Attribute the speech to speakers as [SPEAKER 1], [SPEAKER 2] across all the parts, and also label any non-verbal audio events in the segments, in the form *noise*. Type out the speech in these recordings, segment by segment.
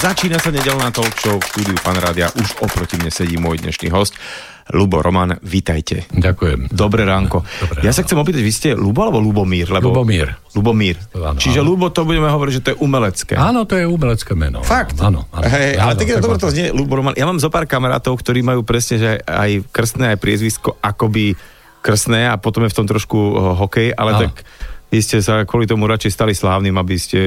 [SPEAKER 1] Začína sa nedelná talk show v štúdiu Fan Rádia. Už oproti mne sedí môj dnešný host. Lubo Roman, vitajte.
[SPEAKER 2] Ďakujem.
[SPEAKER 1] Dobré ránko.
[SPEAKER 2] Dobré
[SPEAKER 1] ja sa chcem opýtať, vy ste Lubo alebo Lubomír? Lebo...
[SPEAKER 2] Lubomír.
[SPEAKER 1] Lubomír.
[SPEAKER 2] Áno,
[SPEAKER 1] Čiže
[SPEAKER 2] áno.
[SPEAKER 1] Lubo to budeme hovoriť, že to je umelecké.
[SPEAKER 2] Áno, to je umelecké meno.
[SPEAKER 1] Fakt?
[SPEAKER 2] Áno. áno.
[SPEAKER 1] Hej, ale tak,
[SPEAKER 2] tak
[SPEAKER 1] dobre to znie, Lubo Roman. Ja mám zo pár kamarátov, ktorí majú presne, že aj krstné, aj priezvisko akoby krstné a potom je v tom trošku eh, hokej, ale
[SPEAKER 2] Áno.
[SPEAKER 1] tak vy ste sa kvôli tomu radšej stali slávnym, aby ste...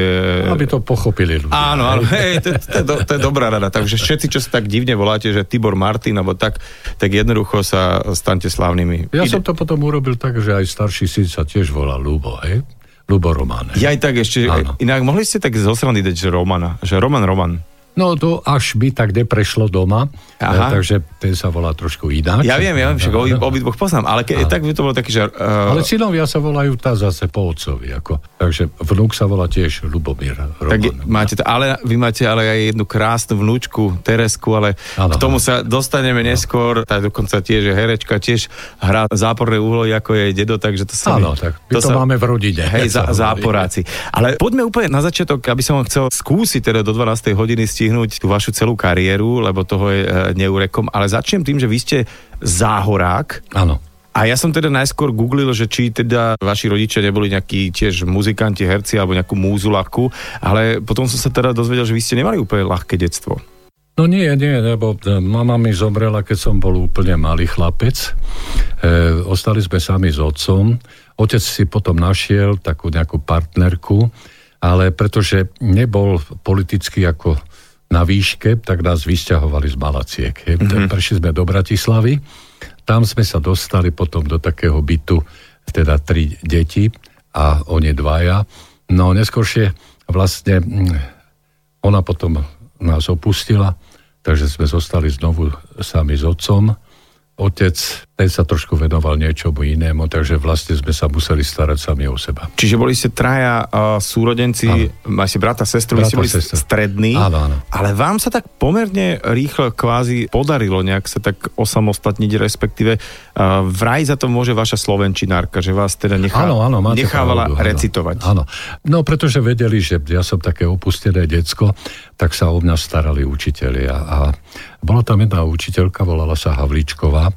[SPEAKER 2] Aby to pochopili ľudia.
[SPEAKER 1] Áno, áno, hej, to, to, je do, to je dobrá rada. Takže všetci, čo sa tak divne voláte, že Tibor Martin, alebo tak, tak jednoducho sa staňte slávnymi.
[SPEAKER 2] Ja
[SPEAKER 1] Ide-
[SPEAKER 2] som to potom urobil tak, že aj starší syn sa tiež volá Lubo, hej? Lubo Román. hej?
[SPEAKER 1] Ja aj tak ešte,
[SPEAKER 2] Áno.
[SPEAKER 1] inak mohli ste tak dať, že Romana, že Roman Roman.
[SPEAKER 2] No to až by tak neprešlo doma,
[SPEAKER 1] Aha.
[SPEAKER 2] eh, takže ten sa volá trošku ináč.
[SPEAKER 1] Ja viem, ja viem, však obi, obidvoch poznám, ale ke, tak by to bolo taký, že... Uh,
[SPEAKER 2] Ale synovia sa volajú tá zase po otcovi. Ako. Takže vnúk sa volá tiež Lubomír
[SPEAKER 1] tak je-
[SPEAKER 2] Roman.
[SPEAKER 1] máte to, ale vy máte ale aj jednu krásnu vnúčku, Teresku, ale
[SPEAKER 2] Áno,
[SPEAKER 1] k tomu sa dostaneme neskôr, tá dokonca tiež je herečka, tiež hrá záporné úlohy, ako je dedo, takže to sa...
[SPEAKER 2] Áno, tak my to, máme v rodine.
[SPEAKER 1] Hej, za,
[SPEAKER 2] sa
[SPEAKER 1] záporáci. Ale poďme úplne na začiatok, aby som chcel skúsiť teda do 12. hodiny stihnúť tú vašu celú kariéru, lebo toho je e, neurekom, ale začnem tým, že vy ste záhorák,
[SPEAKER 2] Áno.
[SPEAKER 1] a ja som teda najskôr googlil, že či teda vaši rodičia neboli nejakí tiež muzikanti, herci alebo nejakú múzu ľahkú, ale potom som sa teda dozvedel, že vy ste nemali úplne ľahké detstvo.
[SPEAKER 2] No nie, nie, lebo e, mama mi zomrela, keď som bol úplne malý chlapec. E, ostali sme sami s otcom. Otec si potom našiel takú nejakú partnerku, ale pretože nebol politicky ako na výške, tak nás vysťahovali z Malaciek. Mm-hmm. Prešli sme do Bratislavy, tam sme sa dostali potom do takého bytu, teda tri deti a oni dvaja. No neskôršie vlastne mm, ona potom nás opustila, takže sme zostali znovu sami s otcom. Otec, ten sa trošku venoval niečomu inému, takže vlastne sme sa museli starať sami o seba.
[SPEAKER 1] Čiže boli ste traja uh, súrodenci, máte brata, sestru, vy ste
[SPEAKER 2] Brata,
[SPEAKER 1] boli
[SPEAKER 2] sestra.
[SPEAKER 1] strední,
[SPEAKER 2] Áno, áno.
[SPEAKER 1] ale vám sa tak pomerne rýchlo kvázi podarilo nejak sa tak osamostatniť, respektíve uh, vraj za to môže vaša slovenčinárka, že vás teda nechá,
[SPEAKER 2] Áno, áno,
[SPEAKER 1] nechávala
[SPEAKER 2] pravdu,
[SPEAKER 1] recitovať.
[SPEAKER 2] Áno. No, pretože vedeli, že ja som také opustené decko, tak sa o mňa starali učitelia. A bola tam jedna učiteľka, volala sa Havlíčková,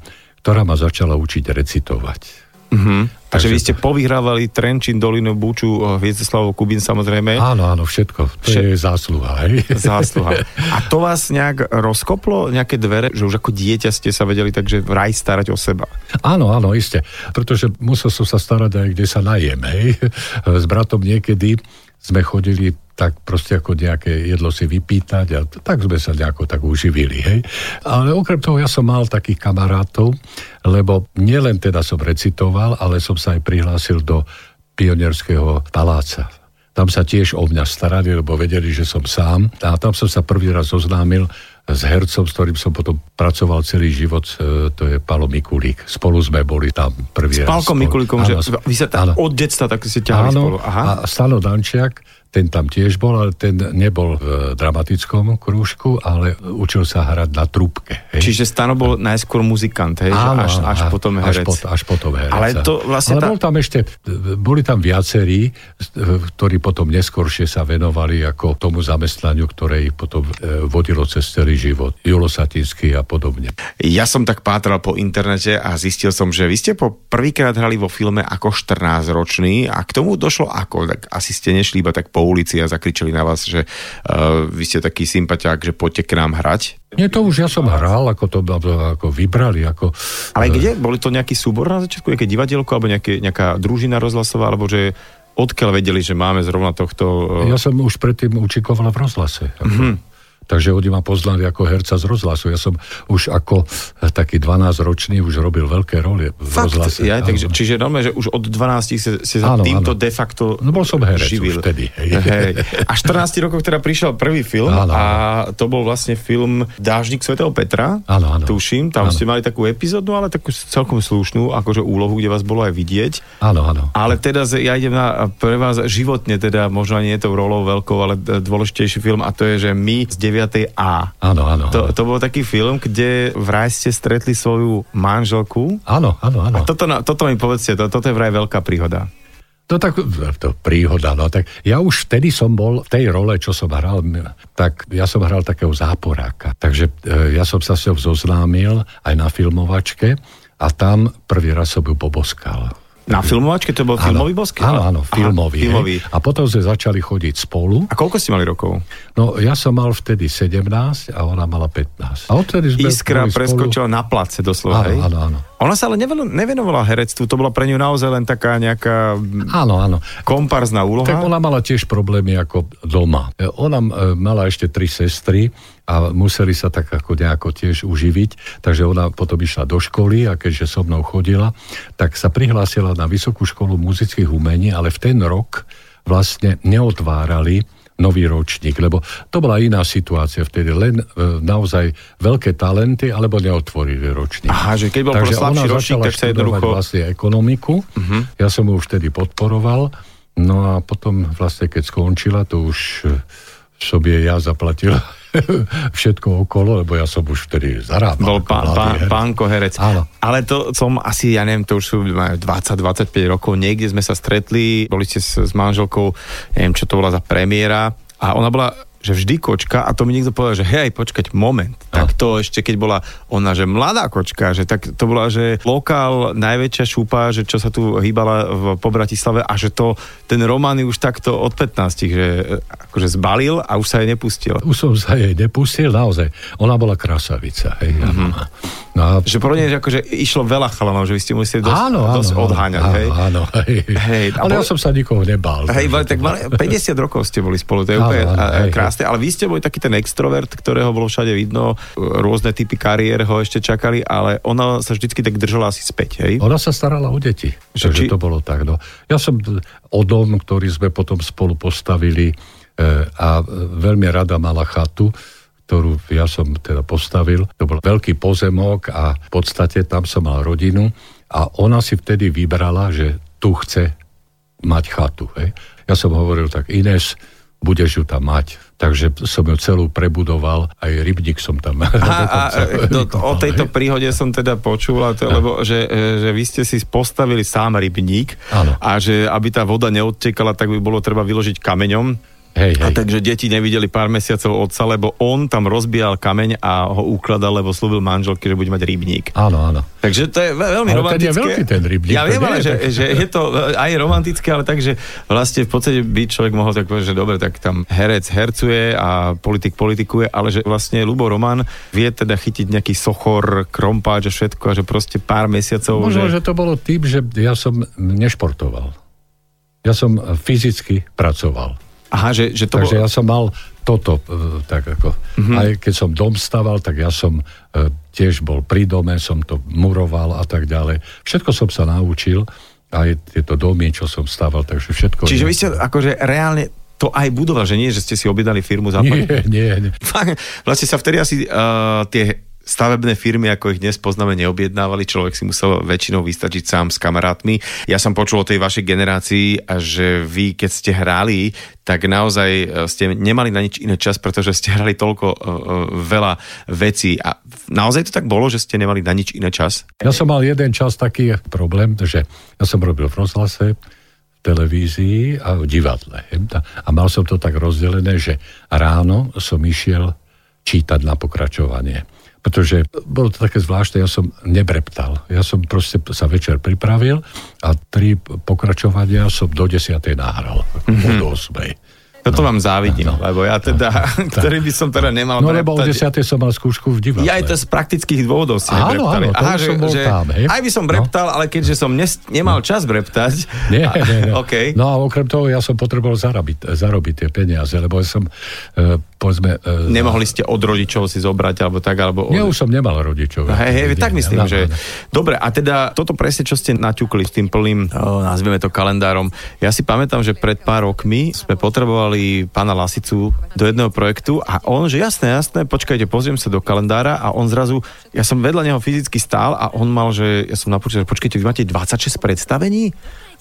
[SPEAKER 2] ktorá ma začala učiť recitovať.
[SPEAKER 1] Uh-huh. Takže
[SPEAKER 2] Takže
[SPEAKER 1] vy ste povyhrávali Trenčín, Dolinu, Buču, Hviezdoslavov, Kubín samozrejme.
[SPEAKER 2] Áno, áno, všetko. To
[SPEAKER 1] Vše-
[SPEAKER 2] je zásluha, hej?
[SPEAKER 1] Zásluha. *laughs* A to vás nejak rozkoplo, nejaké dvere, že už ako dieťa ste sa vedeli takže vraj starať o seba?
[SPEAKER 2] Áno, áno, iste. Pretože musel som sa starať aj, kde sa najem, hej. *laughs* S bratom niekedy sme chodili tak proste ako nejaké jedlo si vypýtať a tak sme sa nejako tak uživili, hej. Ale okrem toho ja som mal takých kamarátov, lebo nielen teda som recitoval, ale som sa aj prihlásil do pionierského paláca. Tam sa tiež o mňa starali, lebo vedeli, že som sám. A tam som sa prvý raz zoznámil s hercom, s ktorým som potom pracoval celý život, e, to je Palo Mikulík. Spolu sme boli tam prvý
[SPEAKER 1] S
[SPEAKER 2] raz. Spolu.
[SPEAKER 1] Mikulíkom, že
[SPEAKER 2] Áno,
[SPEAKER 1] vy sa tam
[SPEAKER 2] áno.
[SPEAKER 1] od detstva tak ste ťahali
[SPEAKER 2] Áno,
[SPEAKER 1] spolu. Aha.
[SPEAKER 2] a Stano Dančiak, ten tam tiež bol, ale ten nebol v dramatickom krúžku, ale učil sa hrať na trúbke. Hej?
[SPEAKER 1] Čiže Stano bol najskôr muzikant, hej?
[SPEAKER 2] Áno,
[SPEAKER 1] až, až
[SPEAKER 2] á-
[SPEAKER 1] potom
[SPEAKER 2] až,
[SPEAKER 1] herec.
[SPEAKER 2] pot, až potom herec.
[SPEAKER 1] Ale to vlastne
[SPEAKER 2] Ale
[SPEAKER 1] tá-
[SPEAKER 2] bol tam ešte, boli tam viacerí, ktorí potom neskôršie sa venovali ako tomu zamestnaniu, ktoré ich potom e, vodilo cez celý život. Julo Satinský a podobne.
[SPEAKER 1] Ja som tak pátral po internete a zistil som, že vy ste po prvýkrát hrali vo filme ako 14-ročný a k tomu došlo ako? Tak asi ste nešli iba tak po ulici a zakričali na vás, že uh, vy ste taký sympatiák, že poďte k nám hrať.
[SPEAKER 2] Nie, to už ja som hral, ako to ako vybrali. Ako,
[SPEAKER 1] Ale kde? Boli to nejaký súbor na začiatku, nejaké divadielko alebo nejaké, nejaká družina rozhlasová, alebo že odkiaľ vedeli, že máme zrovna tohto... Uh,
[SPEAKER 2] Ja som už predtým učikoval v rozhlase. Ako,
[SPEAKER 1] Mhm.
[SPEAKER 2] Takže oni ma poznali ako herca z rozhlasu. Ja som už ako eh, taký 12-ročný už robil veľké role v
[SPEAKER 1] Fakt,
[SPEAKER 2] rozhlase.
[SPEAKER 1] ja,
[SPEAKER 2] Áno.
[SPEAKER 1] takže, čiže normálne, že už od 12 ste, ste sa
[SPEAKER 2] Áno,
[SPEAKER 1] týmto
[SPEAKER 2] áno.
[SPEAKER 1] de facto
[SPEAKER 2] No bol som herec
[SPEAKER 1] živil.
[SPEAKER 2] už vtedy. Hej. *laughs*
[SPEAKER 1] Hej. A 14 rokov teda prišiel prvý film
[SPEAKER 2] Áno,
[SPEAKER 1] a to bol vlastne film Dážnik svätého Petra.
[SPEAKER 2] Áno, áno.
[SPEAKER 1] Tuším, tam
[SPEAKER 2] Áno.
[SPEAKER 1] ste mali takú epizódnu, ale takú celkom slušnú akože úlohu, kde vás bolo aj vidieť.
[SPEAKER 2] Áno, áno.
[SPEAKER 1] Ale teda ja idem na pre vás životne, teda možno nie je to rolou veľkou, ale dôležitejší film a to je, že my z 9. A.
[SPEAKER 2] Áno, áno.
[SPEAKER 1] To, to bol taký film, kde vraj ste stretli svoju manželku.
[SPEAKER 2] Áno, áno, áno.
[SPEAKER 1] A toto, toto mi povedzte, to, toto je vraj veľká príhoda.
[SPEAKER 2] No tak to príhoda, no tak ja už vtedy som bol v tej role, čo som hral, tak ja som hral takého záporáka. Takže e, ja som sa s ňou zoznámil aj na filmovačke a tam prvý raz som ju poboskal.
[SPEAKER 1] Na filmovačke to bol filmový bosk?
[SPEAKER 2] Áno, áno, filmový. Aha, filmový. A potom sme začali chodiť spolu.
[SPEAKER 1] A koľko ste mali rokov?
[SPEAKER 2] No, ja som mal vtedy 17 a ona mala 15. A odtedy sme
[SPEAKER 1] Iskra preskočila spolu... na place doslova,
[SPEAKER 2] áno,
[SPEAKER 1] hej?
[SPEAKER 2] Áno, áno.
[SPEAKER 1] Ona sa ale nevenovala herectvu, to bola pre ňu naozaj len taká nejaká
[SPEAKER 2] áno, áno.
[SPEAKER 1] komparzná úloha.
[SPEAKER 2] Tak ona mala tiež problémy ako doma. E, ona e, mala ešte tri sestry a museli sa tak ako nejako tiež uživiť, takže ona potom išla do školy a keďže so mnou chodila, tak sa prihlásila na Vysokú školu muzických umení, ale v ten rok vlastne neotvárali nový ročník, lebo to bola iná situácia vtedy, len e, naozaj veľké talenty, alebo neotvorili ročník.
[SPEAKER 1] Aha, že keď bol
[SPEAKER 2] Takže ona
[SPEAKER 1] ročník, tak sa jednoducho...
[SPEAKER 2] vlastne ekonomiku, uh-huh. ja som ju už vtedy podporoval, no a potom vlastne keď skončila, to už som jej ja zaplatil *laughs* všetko okolo, lebo ja som už vtedy zarábal.
[SPEAKER 1] Bol pán, pán, pánko herec.
[SPEAKER 2] Áno.
[SPEAKER 1] Ale to som asi, ja neviem, to už sú 20-25 rokov, niekde sme sa stretli, boli ste s, s manželkou, neviem, čo to bola za premiéra, a ona bola že vždy kočka a to mi niekto povedal, že hej, počkať, moment. Tak to ešte keď bola ona, že mladá kočka, že tak to bola, že lokál najväčšia šúpa, že čo sa tu hýbala v, po Bratislave a že to ten Roman už takto od 15, že akože zbalil a už sa jej nepustil.
[SPEAKER 2] Už som sa jej nepustil, naozaj. Ona bola krasavica. Hej. Mm-hmm.
[SPEAKER 1] No a... Že pro nej, že akože išlo veľa chalanov, že vy ste museli dosť,
[SPEAKER 2] áno,
[SPEAKER 1] dosť
[SPEAKER 2] áno,
[SPEAKER 1] odháňať.
[SPEAKER 2] Áno,
[SPEAKER 1] hej?
[SPEAKER 2] áno, hej. hej ale bol... ja som sa nikoho nebal.
[SPEAKER 1] Hej, tak mali, 50 rokov ste boli spolu, to je áno, úplne áno, hej, krásne, ale vy ste boli taký ten extrovert, ktorého bolo všade vidno, rôzne typy kariér ho ešte čakali, ale ona sa vždycky tak držala asi späť, hej?
[SPEAKER 2] Ona sa starala o deti, že, takže či... to bolo tak. No. Ja som o dom, ktorý sme potom spolu postavili e, a veľmi rada mala chatu, ktorú ja som teda postavil. To bol veľký pozemok a v podstate tam som mal rodinu a ona si vtedy vybrala, že tu chce mať chatu. Hej. Ja som hovoril tak, Ines, budeš ju tam mať. Takže som ju celú prebudoval, aj rybník som tam. *laughs*
[SPEAKER 1] A, a, do, o tejto príhode som teda počul, to, lebo že, že vy ste si postavili sám rybník
[SPEAKER 2] Áno.
[SPEAKER 1] a že aby tá voda neodtekala, tak by bolo treba vyložiť kameňom
[SPEAKER 2] Hej, hej.
[SPEAKER 1] A takže deti nevideli pár mesiacov otca, lebo on tam rozbíjal kameň a ho ukladal, lebo slúbil manželky, že bude mať rybník.
[SPEAKER 2] Áno, áno.
[SPEAKER 1] Takže to je veľmi
[SPEAKER 2] ale
[SPEAKER 1] romantické.
[SPEAKER 2] Je veľký ten rybník.
[SPEAKER 1] Ja viem, ale že, že je to aj romantické, ale takže vlastne v podstate by človek mohol tak povedať, že dobre, tak tam herec hercuje a politik politikuje, ale že vlastne Lubo Roman vie teda chytiť nejaký sochor, krompáč a všetko a že proste pár mesiacov.
[SPEAKER 2] Možno,
[SPEAKER 1] že...
[SPEAKER 2] že to bolo tým, že ja som nešportoval. Ja som fyzicky pracoval.
[SPEAKER 1] Aha, že, že to
[SPEAKER 2] Takže
[SPEAKER 1] bol...
[SPEAKER 2] ja som mal toto, e, tak ako, mm-hmm. aj keď som dom staval, tak ja som e, tiež bol pri dome, som to muroval a tak ďalej. Všetko som sa naučil, aj tieto domy, čo som stával, takže všetko...
[SPEAKER 1] Čiže vy ste akože reálne to aj budoval, že nie, že ste si objednali firmu za
[SPEAKER 2] Nie, nie, nie. *laughs*
[SPEAKER 1] Vlastne sa vtedy asi uh, tie stavebné firmy, ako ich dnes poznáme, neobjednávali. Človek si musel väčšinou vystačiť sám s kamarátmi. Ja som počul o tej vašej generácii, že vy, keď ste hrali, tak naozaj e, ste nemali na nič iné čas, pretože ste hrali toľko uh, veľa vecí. A naozaj to tak bolo, že ste nemali na nič iné čas?
[SPEAKER 2] Ja som mal jeden čas taký problém, že ja som robil v rozhlase, v televízii a v divadle. A mal som to tak rozdelené, že ráno som išiel čítať na pokračovanie pretože bolo to také zvláštne, ja som nebreptal. Ja som proste sa večer pripravil a tri pokračovania som do desiatej nahral. Mm-hmm. Od 8.
[SPEAKER 1] Toto no, vám závidím, no, lebo ja teda, no, *laughs* ktorý by som teda nemal
[SPEAKER 2] No lebo o 10. som mal skúšku v divadle.
[SPEAKER 1] Ja aj to z praktických dôvodov si
[SPEAKER 2] áno, áno,
[SPEAKER 1] Aha,
[SPEAKER 2] že, som bol
[SPEAKER 1] že
[SPEAKER 2] tam, hej?
[SPEAKER 1] Aj by som breptal, no. ale keďže som nes, nemal no. čas breptať. *laughs*
[SPEAKER 2] Nie, nie, *laughs* nie.
[SPEAKER 1] okay.
[SPEAKER 2] No a okrem toho ja som potreboval zarobiť, zarobiť tie peniaze, lebo som, uh, povedzme... Uh,
[SPEAKER 1] Nemohli ste od rodičov si zobrať, alebo tak, alebo... Od...
[SPEAKER 2] Nie, už som nemal rodičov.
[SPEAKER 1] Hej, hej, tak myslím, no, že... No. Dobre, a teda toto presne, čo ste naťukli s tým plným, oh, nazvieme to kalendárom. Ja si pamätám, že pred pár rokmi sme potrebovali pána Lasi Lasicu do jedného projektu a on, že jasné, jasné, počkajte, pozriem sa do kalendára a on zrazu, ja som vedľa neho fyzicky stál a on mal, že ja som napočítal, že počkajte, vy máte 26 predstavení?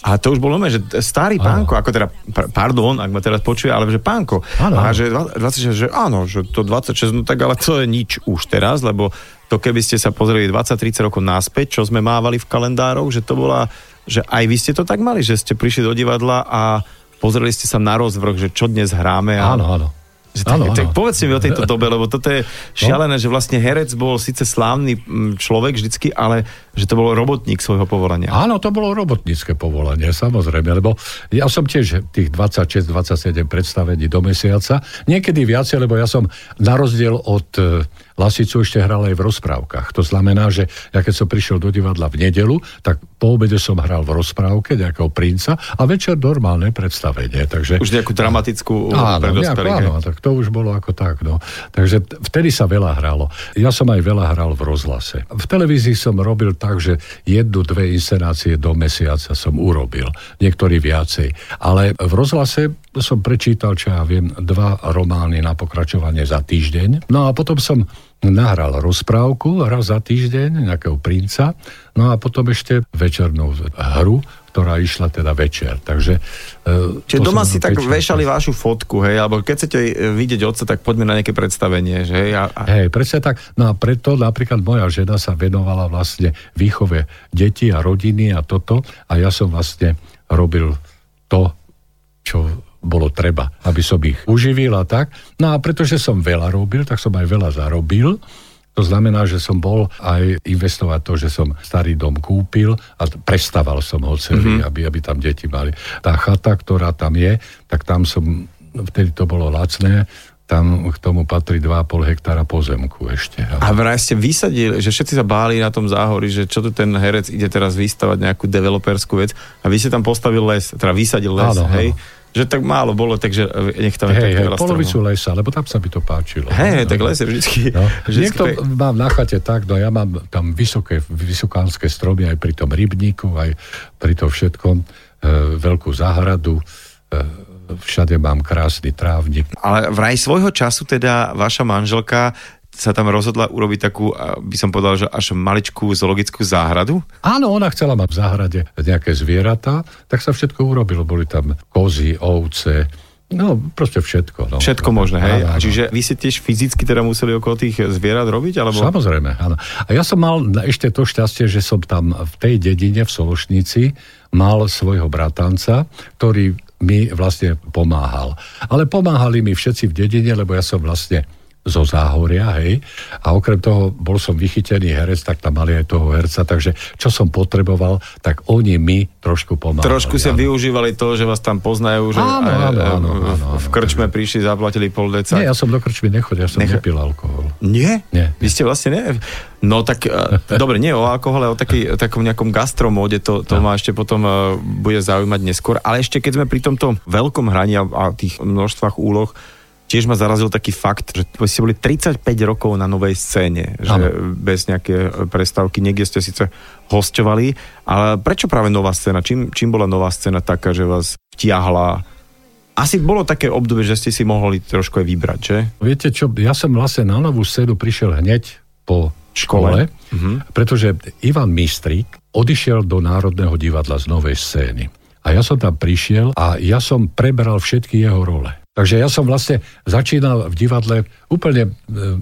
[SPEAKER 1] A to už bolo že starý pánko, ako teda, pardon, ak ma teraz počuje, ale že pánko.
[SPEAKER 2] Áno,
[SPEAKER 1] a že 26, že áno, že to 26, no tak ale to je nič už teraz, lebo to keby ste sa pozreli 20-30 rokov naspäť, čo sme mávali v kalendároch, že to bola že aj vy ste to tak mali, že ste prišli do divadla a pozreli ste sa na rozvrh, že čo dnes hráme.
[SPEAKER 2] A... Áno, áno.
[SPEAKER 1] Že tak, ano, tak povedzte mi o tejto dobe, lebo toto je no. šialené, no? že vlastne herec bol síce slávny človek vždycky, ale že to bol robotník svojho povolania.
[SPEAKER 2] Áno, to bolo robotnícke povolanie, samozrejme, lebo ja som tiež tých 26-27 predstavení do mesiaca, niekedy viacej, lebo ja som na rozdiel od e, Lasicu ešte hral aj v rozprávkach. To znamená, že ja keď som prišiel do divadla v nedelu, tak po obede som hral v rozprávke nejakého princa a večer normálne predstavenie. Takže,
[SPEAKER 1] už nejakú dramatickú
[SPEAKER 2] áno, nejakú, áno, tak to už bolo ako tak. No. Takže vtedy sa veľa hralo. Ja som aj veľa hral v rozhlase. V televízii som robil tak, že jednu, dve inscenácie do mesiaca som urobil. Niektorí viacej. Ale v rozhlase som prečítal, čo ja viem, dva romány na pokračovanie za týždeň. No a potom som nahral rozprávku raz za týždeň, nejakého princa, no a potom ešte večernú hru, ktorá išla teda večer. Takže,
[SPEAKER 1] e, Čiže doma si tak vešali vašu fotku, hej, alebo keď chcete vidieť otca, tak poďme na nejaké predstavenie, že? A,
[SPEAKER 2] a... Hej, presne tak. No a preto napríklad moja žena sa venovala vlastne výchove detí a rodiny a toto a ja som vlastne robil to, čo bolo treba, aby som ich uživil a tak. No a pretože som veľa robil, tak som aj veľa zarobil. To znamená, že som bol aj investovať to, že som starý dom kúpil a prestaval som ho celý, mm-hmm. aby, aby tam deti mali. Tá chata, ktorá tam je, tak tam som, vtedy to bolo lacné, tam k tomu patrí 2,5 hektára pozemku ešte.
[SPEAKER 1] A vraj ste vysadili, že všetci sa báli na tom záhori, že čo tu ten herec ide teraz vystavať nejakú developerskú vec a vy ste tam postavil les, teda vysadil les, áno, hej? Áno že tak málo bolo, takže nech tam
[SPEAKER 2] hey, hey, polovicu lesa, lebo tam sa by to páčilo.
[SPEAKER 1] Hej, no, tak les je vždycky... No.
[SPEAKER 2] vždycky Niekto pe... mám na chate tak, no ja mám tam vysoké, vysokánske stromy aj pri tom rybníku, aj pri tom všetkom, e, veľkú záhradu, e, všade mám krásny trávnik.
[SPEAKER 1] Ale vraj svojho času teda vaša manželka sa tam rozhodla urobiť takú, by som povedal, že až maličkú zoologickú záhradu?
[SPEAKER 2] Áno, ona chcela mať v záhrade nejaké zvieratá, tak sa všetko urobilo. Boli tam kozy, ovce, No, proste všetko. No.
[SPEAKER 1] Všetko možné, hej? Áno, áno. Čiže vy ste tiež fyzicky teda museli okolo tých zvierat robiť? Alebo...
[SPEAKER 2] Samozrejme, áno. A ja som mal ešte to šťastie, že som tam v tej dedine v Sološnici mal svojho bratanca, ktorý mi vlastne pomáhal. Ale pomáhali mi všetci v dedine, lebo ja som vlastne zo Záhoria, hej. A okrem toho bol som vychytený herec, tak tam mali aj toho herca, takže čo som potreboval, tak oni mi trošku pomáhali.
[SPEAKER 1] Trošku áno. využívali to, že vás tam poznajú, že
[SPEAKER 2] áno, áno, áno, áno, áno,
[SPEAKER 1] v krčme prišli, zaplatili pol deca.
[SPEAKER 2] Nie, ja som do krčmy nechodil, ja som Nech... nepil alkohol.
[SPEAKER 1] Nie?
[SPEAKER 2] Nie.
[SPEAKER 1] Vy ste vlastne ne... No tak, uh, *laughs* dobre, nie o alkohole, o taký, takom nejakom gastromóde, to, to no. ma ešte potom uh, bude zaujímať neskôr. Ale ešte keď sme pri tomto veľkom hraní a, a tých množstvách úloh, tiež ma zarazil taký fakt, že ste boli 35 rokov na novej scéne, že ano. bez nejaké prestávky, niekde ste síce hostovali, ale prečo práve nová scéna? Čím, čím bola nová scéna taká, že vás vtiahla? Asi bolo také obdobie, že ste si mohli trošku aj vybrať, že?
[SPEAKER 2] Viete čo, ja som vlastne na novú scénu prišiel hneď po škole, škole, uh-huh. pretože Ivan Mistrík odišiel do Národného divadla z novej scény. A ja som tam prišiel a ja som preberal všetky jeho role. Takže ja som vlastne začínal v divadle úplne e,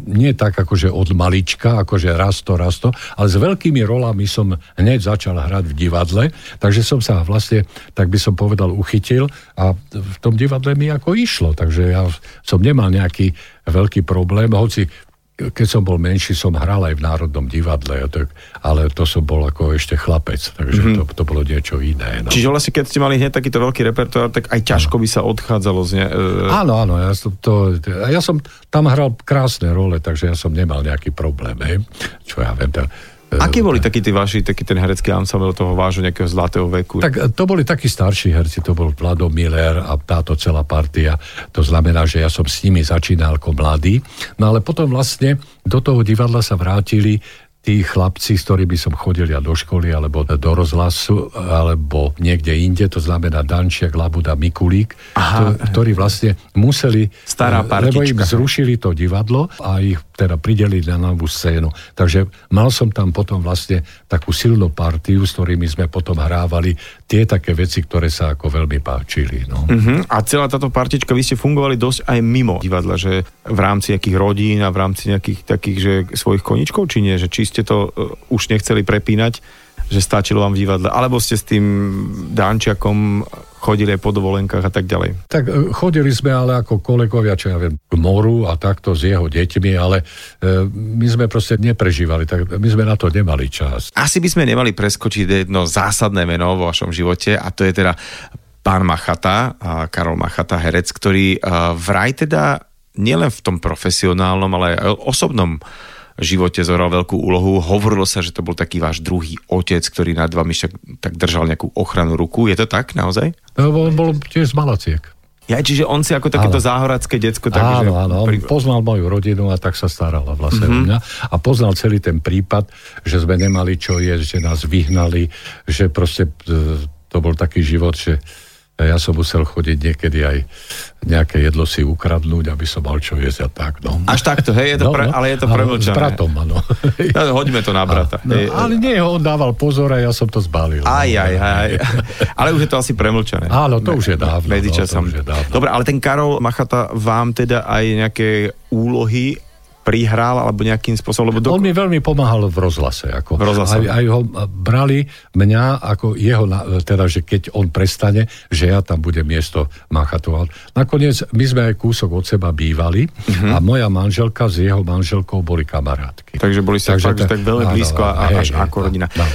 [SPEAKER 2] nie tak akože od malička, akože raz to, raz to, ale s veľkými rolami som hneď začal hrať v divadle, takže som sa vlastne, tak by som povedal, uchytil a v tom divadle mi ako išlo, takže ja som nemal nejaký veľký problém, hoci keď som bol menší, som hral aj v Národnom divadle, ale to som bol ako ešte chlapec, takže mm-hmm. to, to bolo niečo iné.
[SPEAKER 1] No. Čiže vlastne, keď ste mali hneď takýto veľký repertoár, tak aj ťažko by sa odchádzalo z ne...
[SPEAKER 2] E... Áno, áno, ja som, to, ja som tam hral krásne role, takže ja som nemal nejaký problém, hej. čo ja viem, to,
[SPEAKER 1] Akí boli takí tí vaši, taký ten herecký ansámbel toho vášho nejakého zlatého veku?
[SPEAKER 2] Tak to boli takí starší herci, to bol Vlado Miller a táto celá partia. To znamená, že ja som s nimi začínal ako mladý. No ale potom vlastne do toho divadla sa vrátili tí chlapci, s ktorými som chodil ja do školy, alebo do rozhlasu, alebo niekde inde, to znamená Dančiak, Labuda, Mikulík, Aha. To, ktorí vlastne museli,
[SPEAKER 1] Stará
[SPEAKER 2] partička. lebo im zrušili to divadlo a ich teda prideli na novú scénu. Takže mal som tam potom vlastne takú silnú partiu, s ktorými sme potom hrávali tie také veci, ktoré sa ako veľmi páčili. No.
[SPEAKER 1] Uh-huh. A celá táto partička, vy ste fungovali dosť aj mimo divadla, že v rámci nejakých rodín a v rámci nejakých takých, že svojich koničkov, či nie? Že či ste to uh, už nechceli prepínať že stačilo vám v divadle, alebo ste s tým Dančiakom chodili aj po dovolenkách a tak ďalej?
[SPEAKER 2] Tak e, chodili sme ale ako kolegovia, čo ja viem, k moru a takto s jeho deťmi, ale e, my sme proste neprežívali, tak my sme na to nemali čas.
[SPEAKER 1] Asi by sme nemali preskočiť jedno zásadné meno vo vašom živote a to je teda pán Machata, Karol Machata, herec, ktorý vraj teda nielen v tom profesionálnom, ale aj osobnom živote zohral veľkú úlohu. Hovorilo sa, že to bol taký váš druhý otec, ktorý nad vami však tak držal nejakú ochranu ruku. Je to tak naozaj?
[SPEAKER 2] No, on bol tiež z Malaciek.
[SPEAKER 1] Ja, čiže on si ako takéto áno. záhoradské decko... Tak,
[SPEAKER 2] áno, áno, on pri... poznal moju rodinu a tak sa starala vlastne mm-hmm. mňa. A poznal celý ten prípad, že sme nemali čo jesť, že nás vyhnali, že proste e, to bol taký život, že ja som musel chodiť niekedy aj nejaké jedlo si ukradnúť, aby som mal čo jesť a tak. No.
[SPEAKER 1] Až takto, hej, je to no, pre, no, ale je to premlčané.
[SPEAKER 2] S bratom, áno.
[SPEAKER 1] No, hoďme to na brata.
[SPEAKER 2] A, no, ale nie, on dával pozor a ja som to zbalil.
[SPEAKER 1] Aj, aj, aj. Ale už je to asi premlčané.
[SPEAKER 2] Áno, to už je dávno.
[SPEAKER 1] Medzičasom.
[SPEAKER 2] No, je dávno.
[SPEAKER 1] Dobre, ale ten Karol Machata vám teda aj nejaké úlohy prihral alebo nejakým spôsobom? Lebo
[SPEAKER 2] do... On mi veľmi pomáhal v rozhlase. Ako,
[SPEAKER 1] v rozhlase.
[SPEAKER 2] Aj, aj ho brali mňa ako jeho, teda, že keď on prestane, že ja tam budem miesto Machatoval. Nakoniec my sme aj kúsok od seba bývali uh-huh. a moja manželka s jeho manželkou boli kamarátky.
[SPEAKER 1] Takže boli sa Takže fakt, tak veľmi blízko a až hej, ako rodina. No.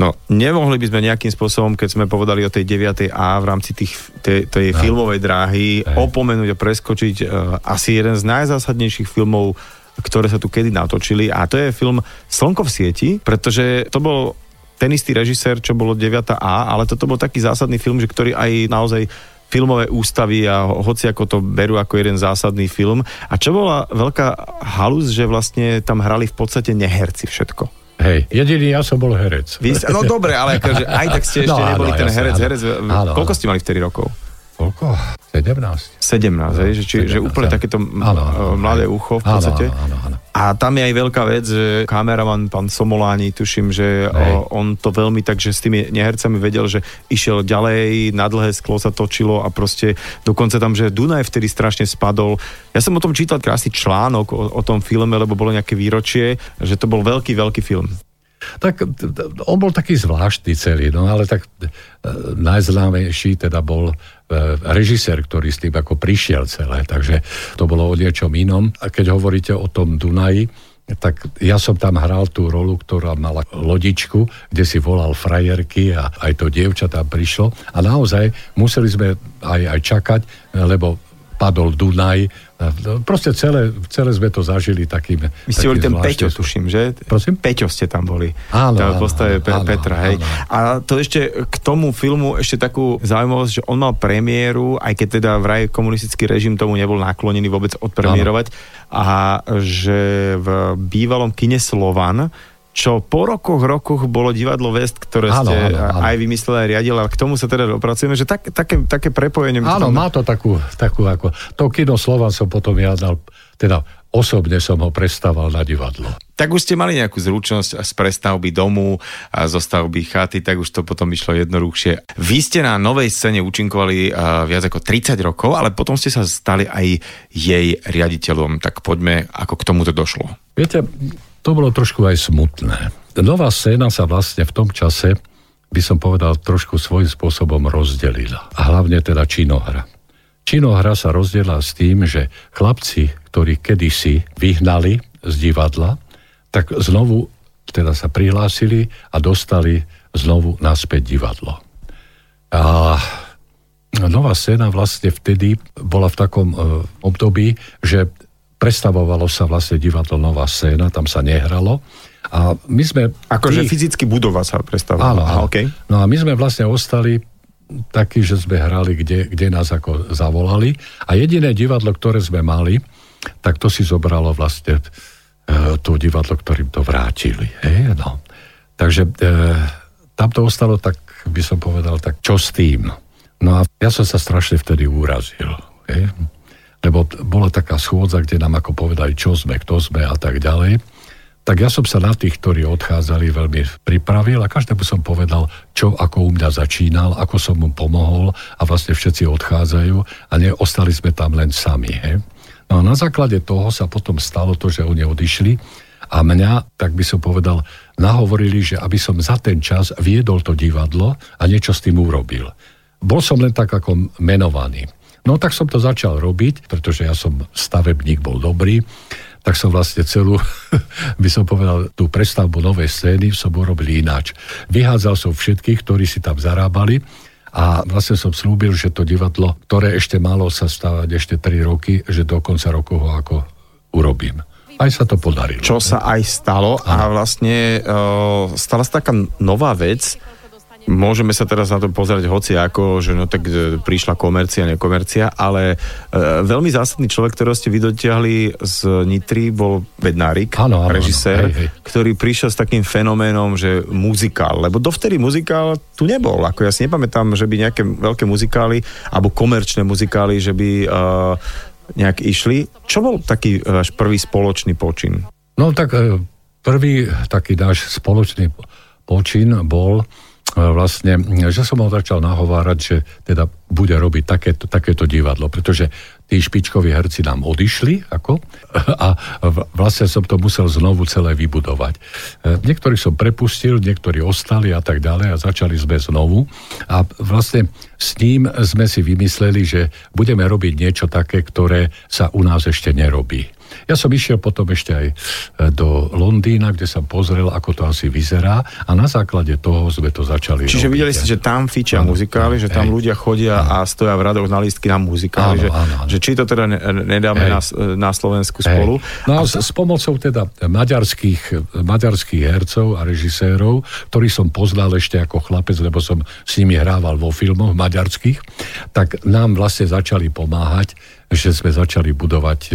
[SPEAKER 1] No, nemohli by sme nejakým spôsobom, keď sme povedali o tej 9. A v rámci tých, tej, tej no. filmovej dráhy, Hej. opomenúť a preskočiť uh, asi jeden z najzásadnejších filmov ktoré sa tu kedy natočili a to je film Slnko v sieti, pretože to bol ten istý režisér, čo bolo 9A, ale toto bol taký zásadný film, že ktorý aj naozaj filmové ústavy a hoci ako to berú ako jeden zásadný film. A čo bola veľká halus, že vlastne tam hrali v podstate neherci všetko.
[SPEAKER 2] Hej, jediný ja som bol herec.
[SPEAKER 1] Vy, no dobre, ale akože aj tak ste *laughs* ešte no, neboli áno, ten herec. herec áno, koľko ste mali vtedy rokov?
[SPEAKER 2] Koľko? 17.
[SPEAKER 1] 17, no, hej, že, či, 17, že úplne ja. takéto áno, mladé ucho v podstate. Áno, áno, áno. A tam je aj veľká vec, že kameraman, pán Somoláni, tuším, že o, on to veľmi tak, že s tými nehercami vedel, že išiel ďalej, na dlhé sklo sa točilo a proste dokonca tam, že Dunaj vtedy strašne spadol. Ja som o tom čítal krásny článok o, o tom filme, lebo bolo nejaké výročie, že to bol veľký, veľký film.
[SPEAKER 2] Tak on bol taký zvláštny celý, no ale tak e, najznámejší teda bol e, režisér, ktorý s tým ako prišiel celé, takže to bolo o niečom inom. A keď hovoríte o tom Dunaji, tak ja som tam hral tú rolu, ktorá mala lodičku, kde si volal frajerky a aj to dievča tam prišlo. A naozaj museli sme aj, aj čakať, lebo padol Dunaj. Proste celé, celé sme to zažili takým...
[SPEAKER 1] Vy ste boli ten Peťo, tuším, že?
[SPEAKER 2] Prosím?
[SPEAKER 1] Peťo ste tam boli.
[SPEAKER 2] Áno,
[SPEAKER 1] áno, postave áno, Petra, áno, hej. Áno. A to ešte k tomu filmu ešte takú zaujímavosť, že on mal premiéru, aj keď teda vraj komunistický režim tomu nebol naklonený vôbec odpremierovať, a že v bývalom kine Slovan čo po rokoch, rokoch bolo divadlo West, ktoré áno, ste áno, áno. aj vymysleli, aj riadili, a k tomu sa teda dopracujeme, že tak, také, také prepojenie...
[SPEAKER 2] Áno, má to takú, takú ako... To kino Slovan som potom ja dal, teda osobne som ho prestával na divadlo.
[SPEAKER 1] Tak už ste mali nejakú zručnosť z prestavby domu a zo stavby chaty, tak už to potom išlo jednoduchšie. Vy ste na novej scéne účinkovali uh, viac ako 30 rokov, ale potom ste sa stali aj jej riaditeľom. Tak poďme, ako k tomuto došlo.
[SPEAKER 2] Viete, to bolo trošku aj smutné. Nová scéna sa vlastne v tom čase, by som povedal, trošku svojím spôsobom rozdelila. A hlavne teda činohra. Činohra sa rozdelila s tým, že chlapci, ktorí kedysi vyhnali z divadla, tak znovu teda sa prihlásili a dostali znovu naspäť divadlo. A nová scéna vlastne vtedy bola v takom e, období, že prestavovalo sa vlastne divadlo Nová scéna, tam sa nehralo. A my sme...
[SPEAKER 1] Akože tých... fyzicky budova sa prestavovala.
[SPEAKER 2] Áno, áno. Okay. No a my sme vlastne ostali takí, že sme hrali, kde, kde nás ako zavolali. A jediné divadlo, ktoré sme mali, tak to si zobralo vlastne e, to divadlo, ktorým to vrátili. Hej? No. Takže e, tam to ostalo tak, by som povedal, tak čo s tým? No a ja som sa strašne vtedy úrazil. Hej? Lebo bola taká schôdza, kde nám ako povedali, čo sme, kto sme a tak ďalej. Tak ja som sa na tých, ktorí odchádzali, veľmi pripravil a každému som povedal, čo ako u mňa začínal, ako som mu pomohol a vlastne všetci odchádzajú a neostali sme tam len sami. He? No a na základe toho sa potom stalo to, že oni odišli A mňa, tak by som povedal, nahovorili, že aby som za ten čas viedol to divadlo a niečo s tým urobil. Bol som len tak ako menovaný. No tak som to začal robiť, pretože ja som stavebník, bol dobrý tak som vlastne celú, *laughs* by som povedal, tú prestavbu novej scény som urobil ináč. Vyhádzal som všetkých, ktorí si tam zarábali a vlastne som slúbil, že to divadlo, ktoré ešte malo sa stávať ešte 3 roky, že do konca roku ho ako urobím. Aj sa to podarilo.
[SPEAKER 1] Čo sa aj stalo a vlastne uh, stala sa taká nová vec, Môžeme sa teraz na to pozerať hoci ako, že no tak e, prišla komercia, nekomercia, ale e, veľmi zásadný človek, ktorého ste vydotiahli z Nitry, bol Bednárik, ano, ano, režisér, ano, hej, hej. ktorý prišiel s takým fenoménom, že muzikál, lebo dovtedy muzikál tu nebol. Ako ja si nepamätám, že by nejaké veľké muzikály, alebo komerčné muzikály, že by uh, nejak išli. Čo bol taký váš prvý spoločný počin?
[SPEAKER 2] No tak prvý taký náš spoločný počin bol vlastne, že som ho začal nahovárať, že teda bude robiť takéto, takéto divadlo, pretože tí špičkoví herci nám odišli, ako, a vlastne som to musel znovu celé vybudovať. E, niektorí som prepustil, niektorí ostali a tak ďalej a začali sme znovu a vlastne s ním sme si vymysleli, že budeme robiť niečo také, ktoré sa u nás ešte nerobí. Ja som išiel potom ešte aj e, do Londýna, kde som pozrel, ako to asi vyzerá a na základe toho sme to začali
[SPEAKER 1] Čiže robiť. videli ste, že tam fičia áno, muzikály, že tam hej, ľudia chodia áno. a stoja v radoch na lístky na muzikály, áno, že, áno, áno. že či to teda nedáme na, na Slovensku hej. spolu.
[SPEAKER 2] No a s, s pomocou teda maďarských, maďarských hercov a režisérov, ktorí som poznal ešte ako chlapec, lebo som s nimi hrával vo filmoch maďarských, tak nám vlastne začali pomáhať že sme začali budovať e,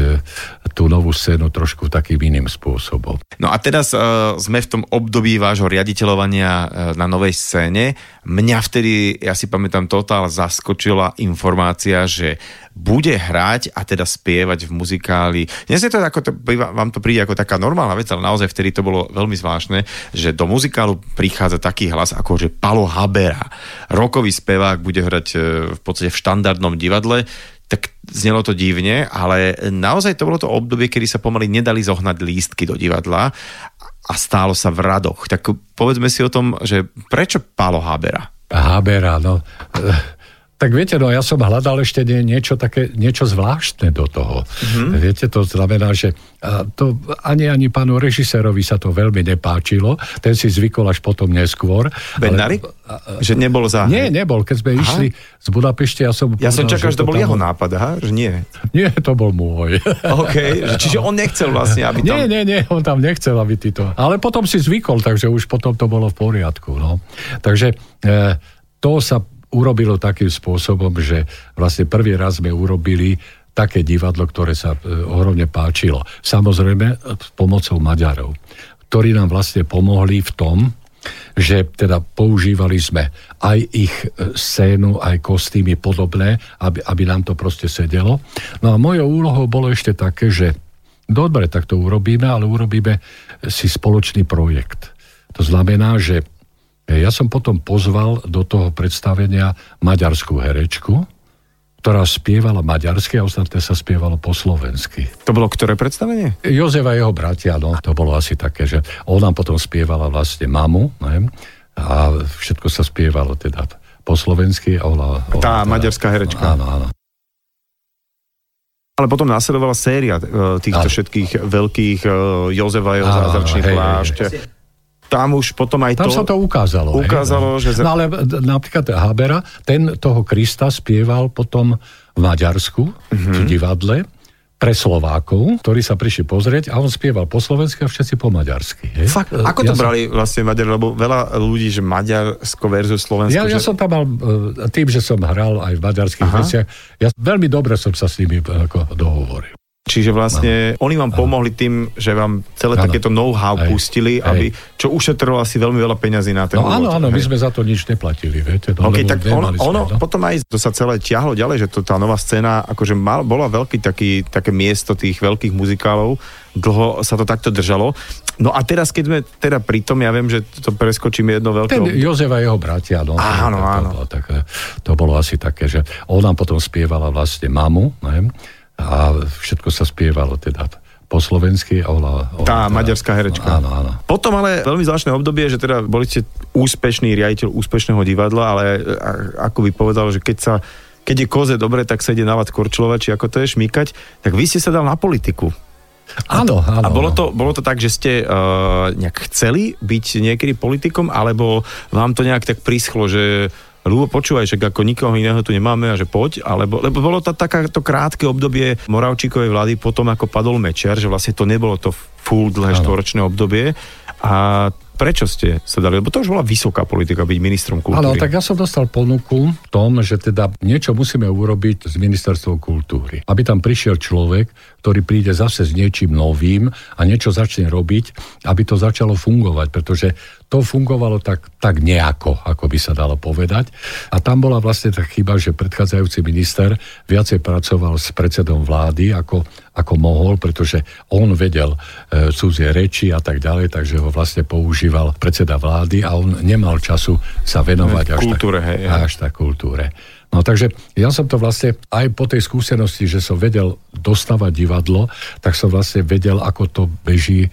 [SPEAKER 2] tú novú scénu trošku takým iným spôsobom.
[SPEAKER 1] No a teraz uh, sme v tom období vášho riaditeľovania uh, na novej scéne. Mňa vtedy, ja si pamätám, totál zaskočila informácia, že bude hrať a teda spievať v muzikáli. Dnes je to ako, to, vám to príde ako taká normálna vec, ale naozaj vtedy to bolo veľmi zvláštne, že do muzikálu prichádza taký hlas ako že Palo Habera. Rokový spevák bude hrať v podstate v štandardnom divadle tak znelo to divne, ale naozaj to bolo to obdobie, kedy sa pomaly nedali zohnať lístky do divadla a stálo sa v radoch. Tak povedzme si o tom, že prečo Pálo Habera?
[SPEAKER 2] Habera, no tak viete, no ja som hľadal ešte nie, niečo také, niečo zvláštne do toho. Mm-hmm. Viete, to znamená, že to ani ani pánu režisérovi sa to veľmi nepáčilo, ten si zvykol až potom neskôr.
[SPEAKER 1] Bednari? Ale, že nebol za...
[SPEAKER 2] Nie, nebol, keď sme aha. išli z Budapešti, ja som...
[SPEAKER 1] Ja povedal, som čakal, že to bol tam... jeho nápad, aha, že nie.
[SPEAKER 2] Nie, to bol môj.
[SPEAKER 1] OK, čiže on nechcel vlastne, aby tam...
[SPEAKER 2] Nie, nie, nie, on tam nechcel, aby títo... Ale potom si zvykol, takže už potom to bolo v poriadku, no. Takže e, to sa urobilo takým spôsobom, že vlastne prvý raz sme urobili také divadlo, ktoré sa e, ohromne páčilo. Samozrejme s pomocou Maďarov, ktorí nám vlastne pomohli v tom, že teda používali sme aj ich e, scénu, aj kostýmy podobné, aby, aby nám to proste sedelo. No a mojou úlohou bolo ešte také, že dobre, tak to urobíme, ale urobíme si spoločný projekt. To znamená, že ja som potom pozval do toho predstavenia maďarskú herečku, ktorá spievala maďarsky a ostatné sa spievalo po slovensky.
[SPEAKER 1] To bolo ktoré predstavenie?
[SPEAKER 2] Jozef a jeho bratia, no. To bolo asi také, že ona potom spievala vlastne mamu, ne? a všetko sa spievalo teda po slovensky. A ona,
[SPEAKER 1] ona Tá teda, maďarská herečka.
[SPEAKER 2] Áno, áno.
[SPEAKER 1] Ale potom následovala séria e, týchto všetkých veľkých e, Jozefa jeho zázračný plášť. Tam už potom aj
[SPEAKER 2] tam
[SPEAKER 1] to...
[SPEAKER 2] sa to ukázalo.
[SPEAKER 1] Ukázalo,
[SPEAKER 2] hej, že... No ale napríklad Habera, ten toho Krista spieval potom v Maďarsku, mm-hmm. v divadle, pre Slovákov, ktorí sa prišli pozrieť a on spieval po slovensky a všetci po maďarsky.
[SPEAKER 1] Hej? Fakt? Ako to ja brali som... vlastne Maďari? Lebo veľa ľudí, že Maďarsko versus Slovensko.
[SPEAKER 2] Ja,
[SPEAKER 1] že...
[SPEAKER 2] ja som tam mal, e, tým, že som hral aj v maďarských veciach, ja veľmi dobre som sa s nimi ako dohovoril.
[SPEAKER 1] Čiže vlastne ano. oni vám ano. pomohli tým, že vám celé ano. takéto know-how Hej. pustili, Hej. aby, čo ušetrilo asi veľmi veľa peňazí na ten
[SPEAKER 2] No áno, áno, my sme za to nič neplatili, viete.
[SPEAKER 1] No, okay, tak on, ono, no? potom aj to sa celé ťahlo ďalej, že to tá nová scéna, akože mal, bola veľký taký, také miesto tých veľkých muzikálov, dlho sa to takto držalo. No a teraz, keď sme teda pri tom, ja viem, že to preskočíme jedno veľké...
[SPEAKER 2] Ten Jozef a jeho bratia, no.
[SPEAKER 1] Áno,
[SPEAKER 2] to,
[SPEAKER 1] áno.
[SPEAKER 2] To bolo, také, to bolo asi také, že ona potom spievala vlastne mamu, ne? A všetko sa spievalo teda po slovensky. Ola,
[SPEAKER 1] ola, tá teda, maďarská herečka.
[SPEAKER 2] Áno, áno.
[SPEAKER 1] Potom ale veľmi zvláštne obdobie, že teda boli ste úspešný riaditeľ úspešného divadla, ale ako by povedal, že keď sa keď je koze dobre, tak sa ide navať korčlovať, či ako to je šmýkať, tak vy ste sa dal na politiku.
[SPEAKER 2] Áno, áno.
[SPEAKER 1] A bolo to, bolo to tak, že ste uh, nejak chceli byť niekedy politikom, alebo vám to nejak tak prischlo, že Ľubo, počúvaj, že ako nikoho iného tu nemáme a že poď, alebo, lebo bolo to takéto krátke obdobie Moravčíkovej vlády potom, ako padol Mečer, že vlastne to nebolo to full dlhé štvoročné obdobie a Prečo ste sa dali? Lebo to už bola vysoká politika byť ministrom kultúry.
[SPEAKER 2] Áno, tak ja som dostal ponuku v tom, že teda niečo musíme urobiť s ministerstvom kultúry. Aby tam prišiel človek, ktorý príde zase s niečím novým a niečo začne robiť, aby to začalo fungovať, pretože to fungovalo tak, tak nejako, ako by sa dalo povedať. A tam bola vlastne tak chyba, že predchádzajúci minister viacej pracoval s predsedom vlády, ako, ako mohol, pretože on vedel e, cudzie reči a tak ďalej, takže ho vlastne používal predseda vlády a on nemal času sa venovať až,
[SPEAKER 1] kultúre,
[SPEAKER 2] tak,
[SPEAKER 1] hej,
[SPEAKER 2] až tak kultúre. No takže ja som to vlastne aj po tej skúsenosti, že som vedel dostávať divadlo, tak som vlastne vedel, ako to beží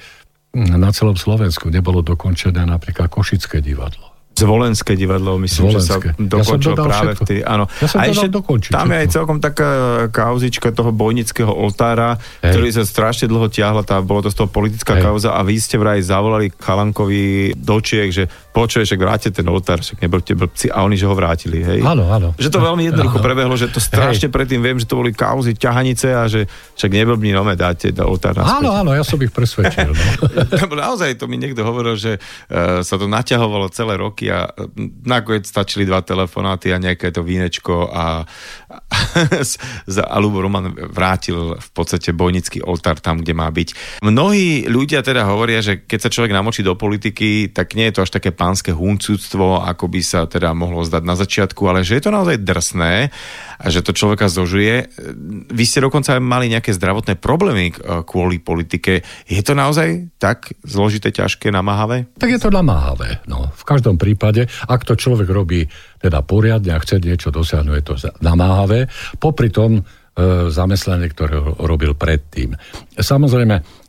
[SPEAKER 2] na celom Slovensku nebolo dokončené napríklad Košické divadlo.
[SPEAKER 1] Zvolenské divadlo, myslím, Zvolenské. že sa dokončilo ja práve vtedy. Áno.
[SPEAKER 2] Ja a ešte dokončiť,
[SPEAKER 1] tam je aj celkom taká kauzička toho bojnického oltára, Hej. ktorý sa strašne dlho ťahla, tá, bolo to z toho politická Hej. kauza a vy ste vraj zavolali Chalankovi do Čiek, že počuje, že vráte ten oltár, však nebudete blbci a oni, že ho vrátili. Hej.
[SPEAKER 2] Áno, áno.
[SPEAKER 1] Že to veľmi jednoducho áno. prebehlo, že to strašne Hej. predtým viem, že to boli kauzy, ťahanice a že však neblbní, no dáte oltár naspäť.
[SPEAKER 2] Áno, áno, ja som ich presvedčil.
[SPEAKER 1] No. *laughs* Naozaj to mi niekto hovoril, že uh, sa to naťahovalo celé roky a e, nakoniec stačili dva telefonáty a nejaké to vínečko a, *laughs* a Lubo Roman vrátil v podstate bojnický oltár tam, kde má byť. Mnohí ľudia teda hovoria, že keď sa človek namočí do politiky, tak nie je to až také pánske huncúctvo, ako by sa teda mohlo zdať na začiatku, ale že je to naozaj drsné a že to človeka zožuje. Vy ste dokonca mali nejaké zdravotné problémy e, kvôli politike. Je to naozaj tak zložité, ťažké, namáhavé?
[SPEAKER 2] Tak je to namáhavé. No, v každom prípade, ak to človek robí teda poriadne a chce niečo dosiahnuť, je to namáhavé. Popri tom e, zamestnanie, ktoré robil predtým. Samozrejme,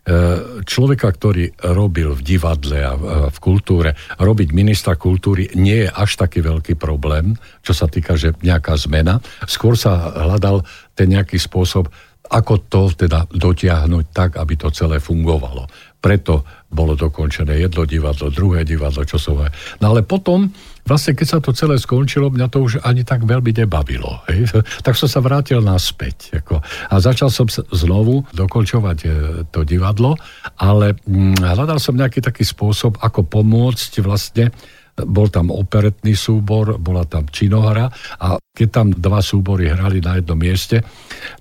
[SPEAKER 2] človeka, ktorý robil v divadle a v kultúre, robiť ministra kultúry nie je až taký veľký problém, čo sa týka, že nejaká zmena. Skôr sa hľadal ten nejaký spôsob, ako to teda dotiahnuť tak, aby to celé fungovalo. Preto bolo dokončené jedno divadlo, druhé divadlo, časové. No ale potom vlastne keď sa to celé skončilo, mňa to už ani tak veľmi nebavilo. Hej. *laughs* Tak som sa vrátil naspäť. Ako. A začal som znovu dokončovať e, to divadlo, ale hm, hľadal som nejaký taký spôsob, ako pomôcť vlastne bol tam operetný súbor, bola tam činohra a keď tam dva súbory hrali na jednom mieste,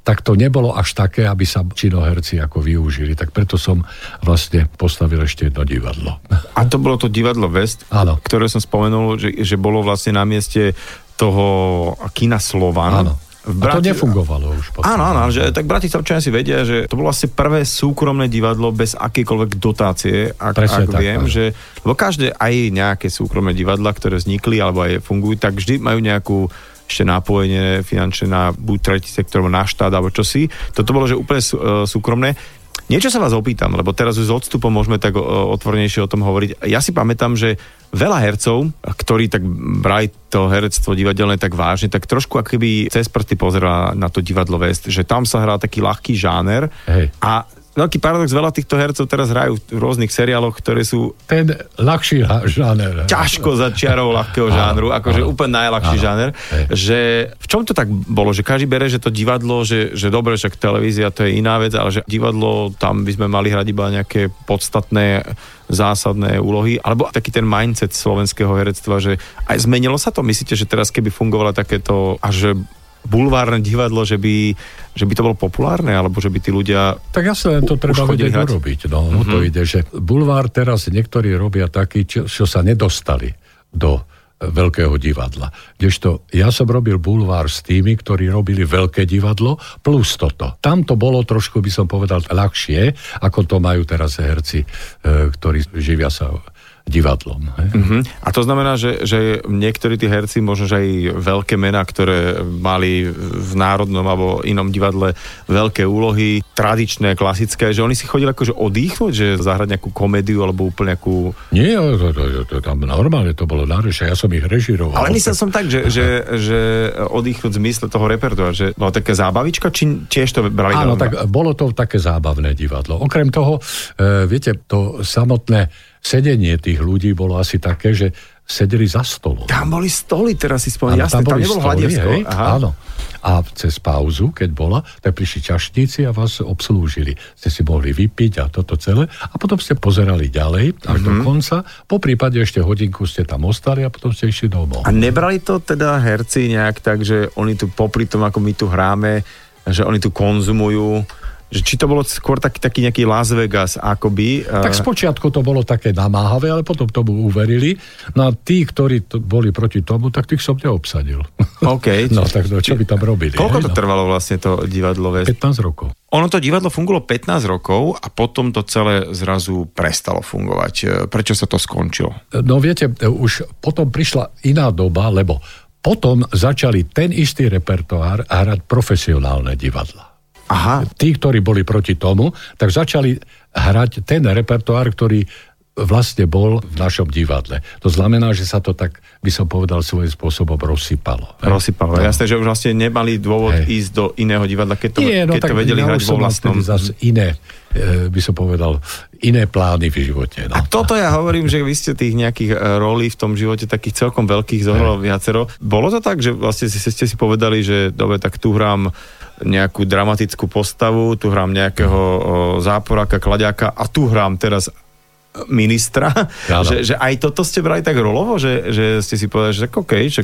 [SPEAKER 2] tak to nebolo až také, aby sa činoherci ako využili. Tak preto som vlastne postavil ešte jedno divadlo.
[SPEAKER 1] A to bolo to divadlo West,
[SPEAKER 2] Áno.
[SPEAKER 1] ktoré som spomenul, že, že bolo vlastne na mieste toho kina Slovan.
[SPEAKER 2] Áno. Brati... A to nefungovalo už
[SPEAKER 1] potom. Áno, áno, že tak Bratislavčania si vedia, že to bolo asi prvé súkromné divadlo bez akékoľvek dotácie, ak, ak tak, viem, tak. že lebo každé aj nejaké súkromné divadla, ktoré vznikli alebo aj fungujú, tak vždy majú nejakú ešte nápojenie finančné na buď tretí sektor, na štát, alebo čosi. Toto bolo, že úplne uh, súkromné. Niečo sa vás opýtam, lebo teraz už s odstupom môžeme tak otvornejšie o tom hovoriť. Ja si pamätám, že veľa hercov, ktorí tak brali to herectvo divadelné tak vážne, tak trošku akoby cez prsty pozerá na to divadlo West, že tam sa hrá taký ľahký žáner
[SPEAKER 2] Hej.
[SPEAKER 1] a veľký paradox, veľa týchto hercov teraz hrajú v rôznych seriáloch, ktoré sú...
[SPEAKER 2] Ten ľahší žáner.
[SPEAKER 1] Ťažko za čiarou ľahkého žánru, akože áno, úplne najľahší áno, žáner. Hej. Že v čom to tak bolo? Že každý bere, že to divadlo, že, že dobre, však televízia to je iná vec, ale že divadlo, tam by sme mali hrať iba nejaké podstatné zásadné úlohy, alebo taký ten mindset slovenského herectva, že aj zmenilo sa to? Myslíte, že teraz keby fungovalo takéto, a že bulvárne divadlo, že by, že by to bolo populárne, alebo že by tí ľudia...
[SPEAKER 2] Tak ja sa len to treba vedieť hrať. urobiť. No, mm-hmm. to ide, že bulvár teraz niektorí robia taký, čo, čo sa nedostali do veľkého divadla. Kdežto ja som robil bulvár s tými, ktorí robili veľké divadlo plus toto. Tam to bolo trošku, by som povedal, ľahšie, ako to majú teraz herci, e, ktorí živia sa divadlom.
[SPEAKER 1] Uh-huh. A to znamená, že, že niektorí tí herci, možno že aj veľké mená, ktoré mali v národnom alebo inom divadle veľké úlohy, tradičné, klasické, že oni si chodili akože oddychnúť, že zahrať nejakú komédiu alebo úplne nejakú...
[SPEAKER 2] Nie, to, to, to, to, tam normálne to bolo náročné, ja som ich režiroval.
[SPEAKER 1] Ale myslel som tak, že, že, že oddychnúť v zmysle toho repertoára, že bola taká zábavička, či tiež to brali?
[SPEAKER 2] Áno, tak bolo to také zábavné divadlo. Okrem toho, e, viete, to samotné sedenie tých ľudí bolo asi také, že sedeli za stolom.
[SPEAKER 1] Tam boli stoly, teraz si spomínam. Jasne, tam, tam nebolo hej,
[SPEAKER 2] Áno. A cez pauzu, keď bola, tak prišli čašníci a vás obslúžili. Ste si mohli vypiť a toto celé. A potom ste pozerali ďalej až mm-hmm. do mhm. konca. Po prípade ešte hodinku ste tam ostali a potom ste išli domov.
[SPEAKER 1] A nebrali to teda herci nejak tak, že oni tu popri tom, ako my tu hráme, že oni tu konzumujú že či to bolo skôr taký, taký nejaký Las Vegas akoby.
[SPEAKER 2] Tak spočiatku to bolo také namáhavé, ale potom tomu uverili. No a tí, ktorí to boli proti tomu, tak tých som neobsadil.
[SPEAKER 1] OK. *laughs*
[SPEAKER 2] no tak no, čo by tam robili?
[SPEAKER 1] Koľko to no? trvalo vlastne to divadlo?
[SPEAKER 2] 15 rokov.
[SPEAKER 1] Ono to divadlo fungovalo 15 rokov a potom to celé zrazu prestalo fungovať. E, prečo sa to skončilo?
[SPEAKER 2] No viete, už potom prišla iná doba, lebo potom začali ten istý repertoár hrať profesionálne divadla.
[SPEAKER 1] Aha.
[SPEAKER 2] Tí, ktorí boli proti tomu, tak začali hrať ten repertoár, ktorý vlastne bol v našom divadle. To znamená, že sa to tak, by som povedal, svojím spôsobom rozsypalo.
[SPEAKER 1] Rozsypalo. No. Jasné, že už vlastne nemali dôvod hey. ísť do iného divadla, keď to, Nie, no, keď to vedeli hrať vo vlastnom...
[SPEAKER 2] Zase iné, e, by som povedal, iné plány v živote. No.
[SPEAKER 1] A toto ja hovorím, že vy ste tých nejakých e, rolí v tom živote takých celkom veľkých zohral viacero. Bolo to tak, že vlastne ste si povedali, že dobre, tak tu hrám nejakú dramatickú postavu, tu hrám nejakého záporáka, kladiaka a tu hrám teraz ministra, že, že aj toto ste brali tak rolovo, že, že ste si povedali, že OK, že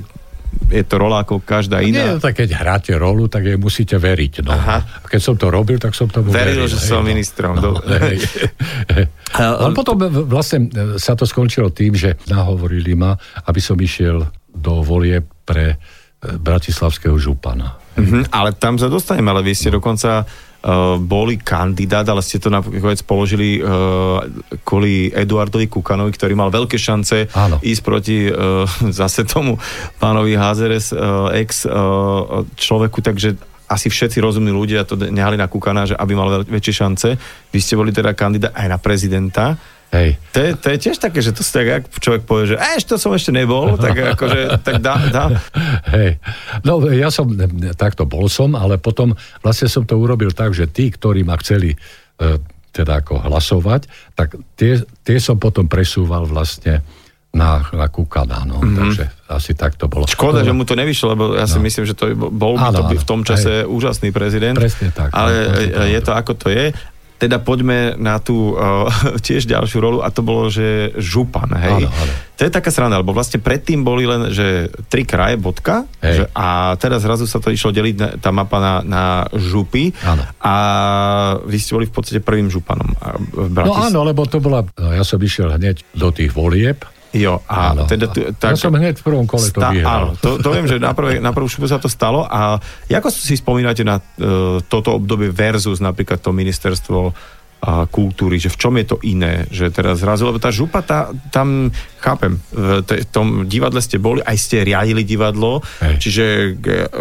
[SPEAKER 1] je to rola ako každá iná.
[SPEAKER 2] Nie, tak keď hráte rolu, tak jej musíte veriť. No. Aha. A keď som to robil, tak som tomu
[SPEAKER 1] veril. Veril, že som no. ministrom. No, *laughs*
[SPEAKER 2] Ale potom vlastne sa to skončilo tým, že nahovorili ma, aby som išiel do volie pre e, bratislavského župana.
[SPEAKER 1] Mm-hmm, ale tam sa dostaneme, ale vy ste dokonca uh, boli kandidát, ale ste to nakoniec položili uh, kvôli Eduardovi Kukanovi, ktorý mal veľké šance Áno. ísť proti uh, *laughs* zase tomu pánovi Házeres, uh, ex uh, človeku, takže asi všetci rozumní ľudia to nehali na Kukana, že aby mal väčšie šance. Vy ste boli teda kandidát aj na prezidenta.
[SPEAKER 2] Hej.
[SPEAKER 1] To, je, to je tiež také, že to si tak, ak človek povie, že ešte to som ešte nebol, tak akože, tak dá, dá.
[SPEAKER 2] Hej. No ja som, takto bol som, ale potom vlastne som to urobil tak, že tí, ktorí ma chceli e, teda ako hlasovať, tak tie, tie som potom presúval vlastne na, na Kukana, no, mm-hmm. takže asi tak to bolo.
[SPEAKER 1] Škoda, no, že mu to nevyšlo, lebo ja si no. myslím, že to bol by to by v tom čase áno. úžasný prezident.
[SPEAKER 2] Presne tak.
[SPEAKER 1] Ale no, je to ako to je. Teda poďme na tú uh, *laughs* tiež ďalšiu rolu a to bolo, že župan, hej. Áno, áno. To je taká sranda, lebo vlastne predtým boli len, že tri kraje, bodka, že, a teraz zrazu sa to išlo deliť na, tá mapa na, na župy
[SPEAKER 2] áno.
[SPEAKER 1] a vy ste boli v podstate prvým županom v
[SPEAKER 2] No áno, lebo to bola, no, ja som išiel hneď do tých volieb,
[SPEAKER 1] Jo, a áno. teda...
[SPEAKER 2] Tu, tak, ja som hneď v prvom kole to sta- vyhral.
[SPEAKER 1] Áno, to, to viem, že na, prvé, na prvú šupu sa to stalo a ako si spomínate na uh, toto obdobie versus napríklad to ministerstvo a kultúry, že v čom je to iné, že teraz zrazu, lebo tá župa, tá, tam chápem, v tom divadle ste boli, aj ste riadili divadlo, Hej. čiže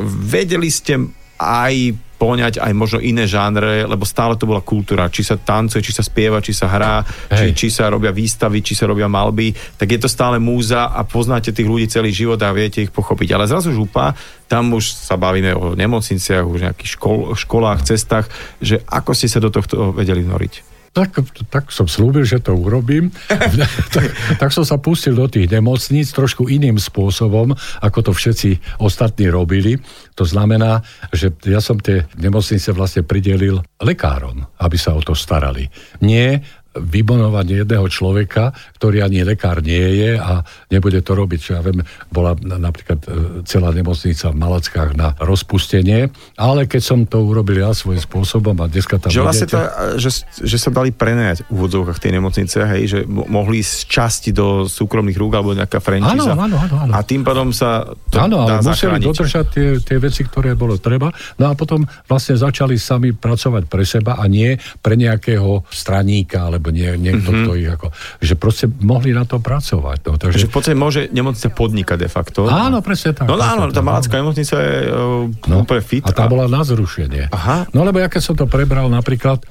[SPEAKER 1] vedeli ste aj poňať aj možno iné žánre, lebo stále to bola kultúra. Či sa tancuje, či sa spieva, či sa hrá, či, či sa robia výstavy, či sa robia malby, tak je to stále múza a poznáte tých ľudí celý život a viete ich pochopiť. Ale zrazu župa, tam už sa bavíme o nemocniciach, už nejakých škol, školách, cestách, že ako ste sa do tohto vedeli noriť?
[SPEAKER 2] Tak, tak som slúbil, že to urobím. *laughs* tak, tak som sa pustil do tých nemocníc trošku iným spôsobom, ako to všetci ostatní robili. To znamená, že ja som tie nemocnice vlastne pridelil lekárom, aby sa o to starali. Nie vybonovať jedného človeka, ktorý ani lekár nie je a nebude to robiť. Čo ja viem, bola napríklad e, celá nemocnica v Malackách na rozpustenie, ale keď som to urobil ja svojím spôsobom a dneska tam...
[SPEAKER 1] Že, vlastne to, že, že sa dali prenajať v úvodzovkách tej nemocnice, hej, že mohli z časti do súkromných rúk alebo nejaká franchíza.
[SPEAKER 2] Áno, áno, áno, áno.
[SPEAKER 1] A tým pádom sa to
[SPEAKER 2] Áno,
[SPEAKER 1] ale
[SPEAKER 2] museli dodržať tie, tie veci, ktoré bolo treba. No a potom vlastne začali sami pracovať pre seba a nie pre nejakého straníka alebo nie, niekto, mm-hmm. kto ich ako... Že proste mohli na to pracovať. No,
[SPEAKER 1] takže... Že v podstate môže nemocnica podnikať de facto.
[SPEAKER 2] Áno, presne tak.
[SPEAKER 1] No áno, tá malacká nemocnica je uh, no, úplne fit.
[SPEAKER 2] A tá a... bola na zrušenie. Aha. No lebo ja keď som to prebral napríklad,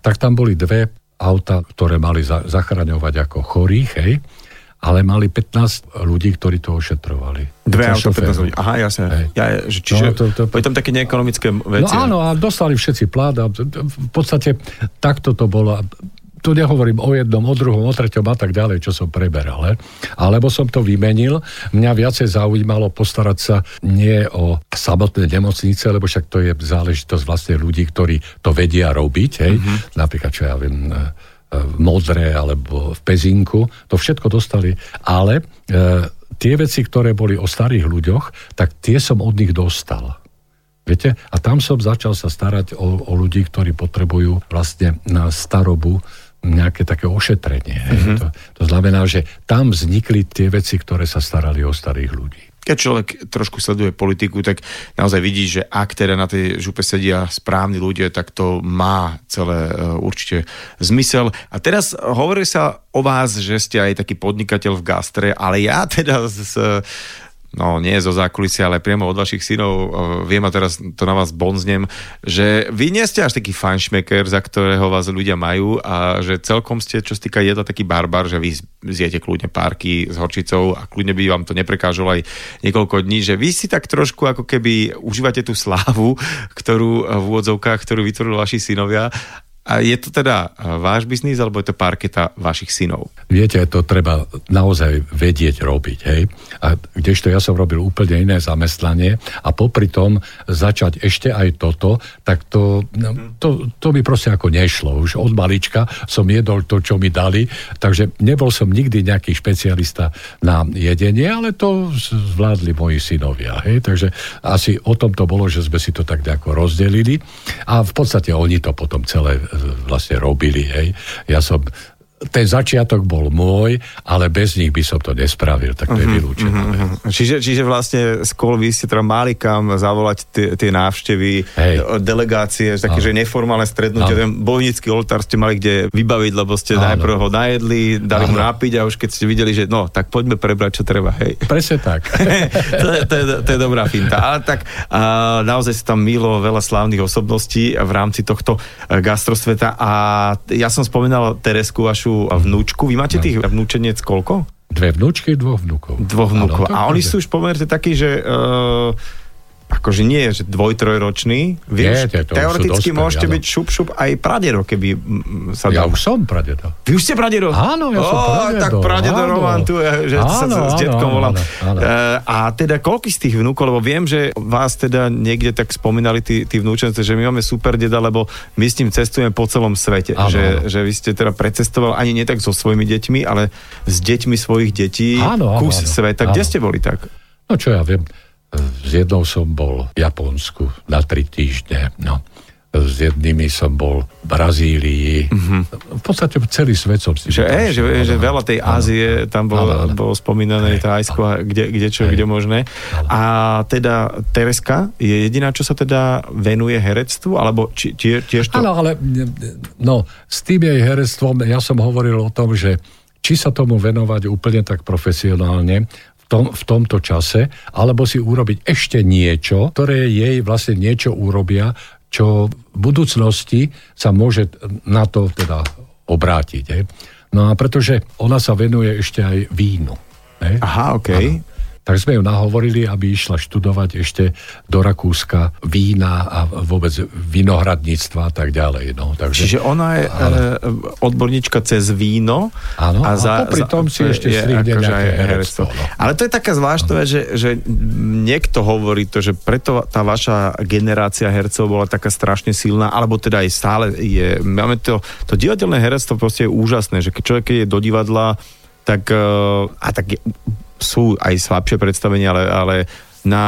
[SPEAKER 2] tak tam boli dve auta, ktoré mali za, zachraňovať ako chorých, hej, ale mali 15 ľudí, ktorí to ošetrovali.
[SPEAKER 1] Dve auto, 15 ľudí. Aha, jasne. Hej. Ja, že, čiže no, to, to, to, tam také neekonomické veci.
[SPEAKER 2] No áno, a dostali všetci plát a v podstate takto to bolo tu nehovorím o jednom, o druhom, o treťom a tak ďalej, čo som preberal. He? Alebo som to vymenil. Mňa viacej zaujímalo postarať sa nie o samotné nemocnice, lebo však to je záležitosť vlastne ľudí, ktorí to vedia robiť. Hej? Mm-hmm. Napríklad, čo ja viem, e, v Modre alebo v Pezinku. To všetko dostali. Ale e, tie veci, ktoré boli o starých ľuďoch, tak tie som od nich dostal. Viete? A tam som začal sa starať o, o ľudí, ktorí potrebujú vlastne na starobu nejaké také ošetrenie. Mm-hmm. To, to znamená, že tam vznikli tie veci, ktoré sa starali o starých ľudí.
[SPEAKER 1] Keď človek trošku sleduje politiku, tak naozaj vidí, že ak teda na tej župe sedia správni ľudia, tak to má celé e, určite zmysel. A teraz hovorí sa o vás, že ste aj taký podnikateľ v gastre, ale ja teda z, no nie zo zákulisia, ale priamo od vašich synov, viem a teraz to na vás bonznem, že vy nie ste až taký fanšmeker, za ktorého vás ľudia majú a že celkom ste, čo sa týka jedla, taký barbar, že vy zjete kľudne párky s horčicou a kľudne by vám to neprekážalo aj niekoľko dní, že vy si tak trošku ako keby užívate tú slávu, ktorú v úvodzovkách, ktorú vytvorili vaši synovia a je to teda váš biznis, alebo je to parketa vašich synov?
[SPEAKER 2] Viete, to treba naozaj vedieť robiť, hej. A kdežto ja som robil úplne iné zamestnanie a popri tom začať ešte aj toto, tak to, no, to, to mi proste ako nešlo. Už od malička som jedol to, čo mi dali, takže nebol som nikdy nejaký špecialista na jedenie, ale to zvládli moji synovia, hej. Takže asi o tom to bolo, že sme si to tak nejako rozdelili a v podstate oni to potom celé vlastne robili. Hej. Ja som ten začiatok bol môj, ale bez nich by som to nespravil, tak to uh-huh, je mhm, vylúčené. Uh-huh.
[SPEAKER 1] Čiže, čiže vlastne skôr vy ste teda mali kam zavolať tie, tie návštevy, Hej. delegácie, také, ano. že neformálne strednutie, ten bojnický oltár ste mali kde vybaviť, lebo ste ano. najprv ho najedli, dali ano. mu nápiť a už keď ste videli, že no, tak poďme prebrať, čo treba, hej.
[SPEAKER 2] Presne tak. *laughs*
[SPEAKER 1] to, je, to, je, to je dobrá finta. Ale tak a, naozaj sa tam milo veľa slávnych osobností v rámci tohto e, gastrosveta a ja som spomínal Teresku, vašu vašu vnúčku. Vy máte no. tých vnúčeniec koľko?
[SPEAKER 2] Dve vnúčky, dvoch vnúkov.
[SPEAKER 1] Dvoch vnúkov. a oni sú už pomerne takí, že uh, akože nie je, že dvoj, trojročný. Vy nie, už to teoreticky už môžete byť šup, šup aj pradero, keby sa
[SPEAKER 2] Ja dal. už som pradero.
[SPEAKER 1] Vy už ste pradero?
[SPEAKER 2] Áno, ja som pradero.
[SPEAKER 1] tak pradero Roman tu, že áno, sa áno, s detkom áno, volám. Áno, áno. Uh, a teda koľko z tých vnúkov, lebo viem, že vás teda niekde tak spomínali tí, tí vnúčence, že my máme super deda, lebo my s ním cestujeme po celom svete. Áno, že, áno. že vy ste teda precestoval ani nie tak so svojimi deťmi, ale s deťmi svojich detí áno, áno, kus áno, sveta. Kde áno. ste boli tak?
[SPEAKER 2] No čo ja viem, s jednou som bol v Japonsku na tri týždne. No s jednými som bol v Brazílii. Mm-hmm. V podstate celý svet som si...
[SPEAKER 1] Že, ej, že, že veľa tej Ázie tam bolo, bolo spomínané, tá Ajsko, kde, kde čo, kde možné. A teda Tereska je jediná, čo sa teda venuje herectvu? Alebo či, tie, tiež to...
[SPEAKER 2] Áno, ale no, s tým jej herectvom ja som hovoril o tom, že či sa tomu venovať úplne tak profesionálne, tom, v tomto čase, alebo si urobiť ešte niečo, ktoré jej vlastne niečo urobia, čo v budúcnosti sa môže na to teda obrátiť. Je. No a pretože ona sa venuje ešte aj vínu.
[SPEAKER 1] Ne? Aha, okej. Okay
[SPEAKER 2] tak sme ju nahovorili, aby išla študovať ešte do Rakúska vína a vôbec vinohradníctva a tak ďalej. No,
[SPEAKER 1] takže, Čiže ona je ale, odborníčka cez víno
[SPEAKER 2] áno, a, za, a pri tom si ešte strihne akože nejaké herectvo. No.
[SPEAKER 1] Ale to je taká zvláštna že, že niekto hovorí to, že preto tá vaša generácia hercov bola taká strašne silná, alebo teda aj stále je. Máme to, to divadelné herectvo proste je úžasné, že keď človek je do divadla, tak, eh, a tak sú aj slabšie predstavenia, ale, ale na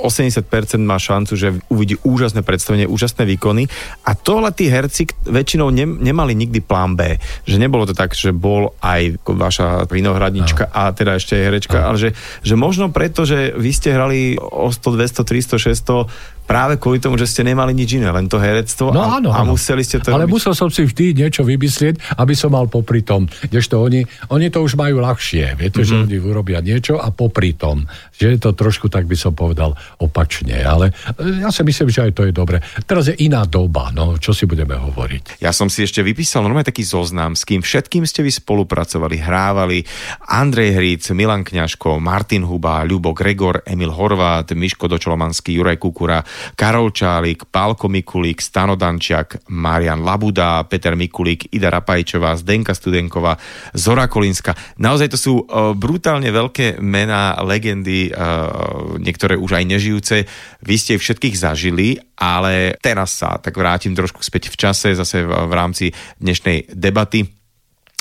[SPEAKER 1] 80% má šancu, že uvidí úžasné predstavenie, úžasné výkony. A tohle tí herci väčšinou ne, nemali nikdy plán B. Že nebolo to tak, že bol aj vaša vinohradnička a teda ešte aj herečka, ale že, že možno preto, že vy ste hrali o 100, 200, 300, 600 práve kvôli tomu, že ste nemali nič iné, len to herectvo
[SPEAKER 2] no,
[SPEAKER 1] a,
[SPEAKER 2] áno,
[SPEAKER 1] a museli ste to
[SPEAKER 2] Ale
[SPEAKER 1] robiť.
[SPEAKER 2] musel som si vždy niečo vymyslieť, aby som mal popri tom. Kdežto oni, oni to už majú ľahšie. Viete, mm-hmm. že
[SPEAKER 1] Mhm.
[SPEAKER 2] oni urobia niečo a popri tom. Že je to trošku, tak by som povedal, opačne. Ale e, ja si myslím, že aj to je dobre. Teraz je iná doba, no, čo si budeme hovoriť.
[SPEAKER 1] Ja som si ešte vypísal normálne taký zoznam, s kým všetkým ste vy spolupracovali, hrávali. Andrej Hríc, Milan Kňažko, Martin Huba, Ľubo Gregor, Emil Horvát, Miško Dočolomanský, Juraj Kukura, Karol Čálik, Pálko Mikulík, Stano Dančiak, Marian Labuda, Peter Mikulík, Ida Rapajčová, Zdenka Studenková, Zora Kolinská. Naozaj to sú uh, brutálne veľké mená, legendy, uh, niektoré už aj nežijúce. Vy ste všetkých zažili, ale teraz sa tak vrátim trošku späť v čase, zase v rámci dnešnej debaty.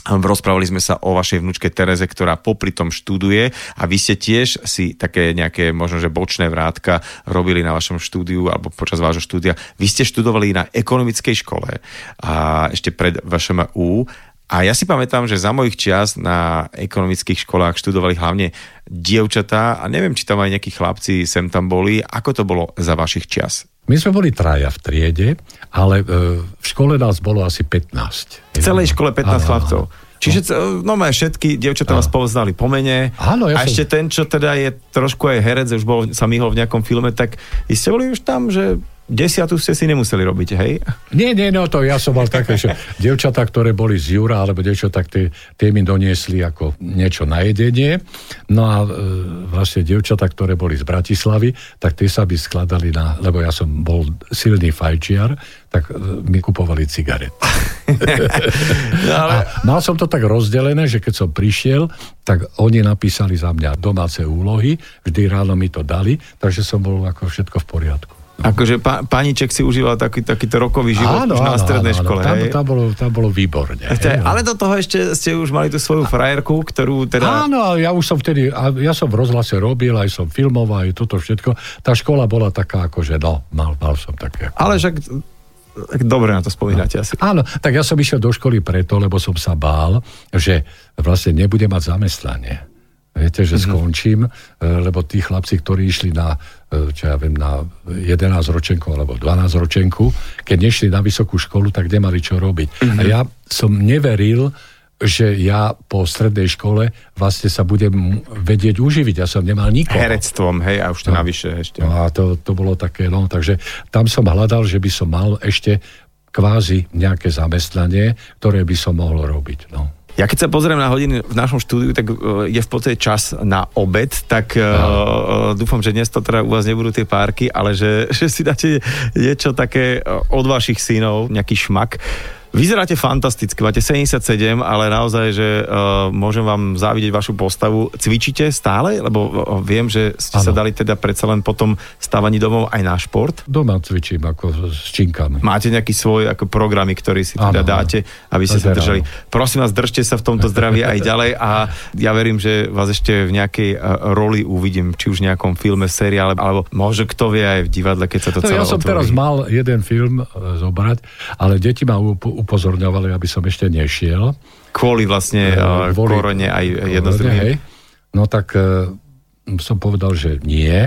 [SPEAKER 1] Rozprávali sme sa o vašej vnúčke Tereze, ktorá popri tom študuje a vy ste tiež si také nejaké možno, že bočné vrátka robili na vašom štúdiu alebo počas vášho štúdia. Vy ste študovali na ekonomickej škole a ešte pred vašom U a ja si pamätám, že za mojich čias na ekonomických školách študovali hlavne dievčatá a neviem, či tam aj nejakí chlapci sem tam boli. Ako to bolo za vašich čias?
[SPEAKER 2] My sme boli traja v triede, ale e, v škole nás bolo asi 15.
[SPEAKER 1] V celej škole 15
[SPEAKER 2] Áno,
[SPEAKER 1] chlapcov. Čiže no má všetky dievčatá vás poznali po mene.
[SPEAKER 2] Áno, ja
[SPEAKER 1] a
[SPEAKER 2] som-
[SPEAKER 1] ešte ten, čo teda je trošku aj herec, už bol, sa myhol v nejakom filme, tak ste boli už tam, že desiatu ste si nemuseli robiť, hej?
[SPEAKER 2] Nie, nie, no to ja som mal také, že dievčatá, ktoré boli z Jura, alebo tak tie, tie mi doniesli ako niečo na jedenie. No a e, vlastne dievčatá, ktoré boli z Bratislavy, tak tie sa by skladali na, lebo ja som bol silný fajčiar, tak e, mi kupovali cigarety. *laughs*
[SPEAKER 1] No, ale...
[SPEAKER 2] A mal som to tak rozdelené, že keď som prišiel, tak oni napísali za mňa domáce úlohy, vždy ráno mi to dali, takže som bol ako všetko v poriadku.
[SPEAKER 1] Akože pá, pániček si užíval taký, takýto rokový život už na strednej škole,
[SPEAKER 2] tam,
[SPEAKER 1] hej?
[SPEAKER 2] tam, bolo, tam bolo výborne. Hej, no.
[SPEAKER 1] ale do toho ešte ste už mali tú svoju frajerku, ktorú teda...
[SPEAKER 2] Áno, ja už som vtedy, ja som v rozhlase robil, aj som filmoval, aj toto všetko. Tá škola bola taká, akože no, mal, mal som také.
[SPEAKER 1] Ale však dobre na to spomínate asi.
[SPEAKER 2] Áno, tak ja som išiel do školy preto, lebo som sa bál, že vlastne nebudem mať zamestnanie. Viete, že mm-hmm. skončím, e, lebo tí chlapci, ktorí išli na, e, čo ja viem, na 11 ročenku alebo 12 ročenku, keď nešli na vysokú školu, tak nemali čo robiť. Mm-hmm. A ja som neveril, že ja po strednej škole vlastne sa budem vedieť uživiť. Ja som nemal nikoho.
[SPEAKER 1] Herectvom, hej, a už to no. navyše ešte.
[SPEAKER 2] No a to, to bolo také, no, takže tam som hľadal, že by som mal ešte kvázi nejaké zamestnanie, ktoré by som mohol robiť. No.
[SPEAKER 1] Ja keď sa pozriem na hodiny v našom štúdiu, tak uh, je v podstate čas na obed, tak uh, dúfam, že dnes to teda u vás nebudú tie párky, ale že, *laughs* že si dáte niečo také od vašich synov, nejaký šmak. Vyzeráte fantasticky, máte 77, ale naozaj, že uh, môžem vám závidieť vašu postavu. Cvičíte stále? Lebo uh, viem, že ste ano. sa dali teda predsa len potom stávaní domov aj na šport.
[SPEAKER 2] Doma cvičím ako s činkami.
[SPEAKER 1] Máte nejaký svoj ako programy, ktorý si teda
[SPEAKER 2] Áno,
[SPEAKER 1] dáte, aby ste sa držali. Prosím vás, držte sa v tomto zdraví aj ďalej a ja verím, že vás ešte v nejakej uh, roli uvidím, či už v nejakom filme, seriále, alebo možno kto vie aj v divadle, keď sa to
[SPEAKER 2] No,
[SPEAKER 1] celé
[SPEAKER 2] ja som
[SPEAKER 1] otvorí.
[SPEAKER 2] teraz mal jeden film zobrať, ale deti ma up- upozorňovali, aby som ešte nešiel.
[SPEAKER 1] Kvôli vlastne uh,
[SPEAKER 2] Kvôli-
[SPEAKER 1] korone aj jedno
[SPEAKER 2] hej. No tak e, som povedal, že nie.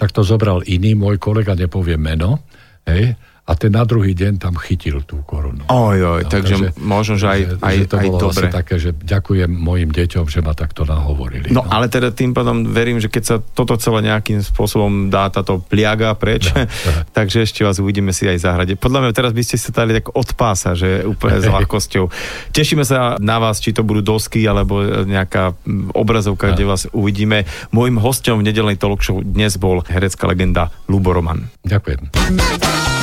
[SPEAKER 2] Tak to zobral iný, môj kolega, nepovie meno, hej, a ten na druhý deň tam chytil tú korunu.
[SPEAKER 1] Oj, oj, takže, možno, že aj,
[SPEAKER 2] že,
[SPEAKER 1] aj,
[SPEAKER 2] že to
[SPEAKER 1] aj
[SPEAKER 2] bolo
[SPEAKER 1] dobre.
[SPEAKER 2] také, že ďakujem mojim deťom, že ma takto nahovorili.
[SPEAKER 1] No ale teda tým pádom verím, že keď sa toto celé nejakým spôsobom dá táto pliaga preč,
[SPEAKER 2] ja. *laughs*
[SPEAKER 1] takže ešte vás uvidíme si aj v záhrade. Podľa mňa teraz by ste sa dali tak od pása, že úplne s ľahkosťou. Tešíme sa na vás, či to budú dosky alebo nejaká mm, obrazovka,
[SPEAKER 2] Ja.
[SPEAKER 1] kde vás uvidíme. Mojím hostom v nedelnej talk show dnes bol herecká legenda Lubo Roman.
[SPEAKER 2] Ďakujem.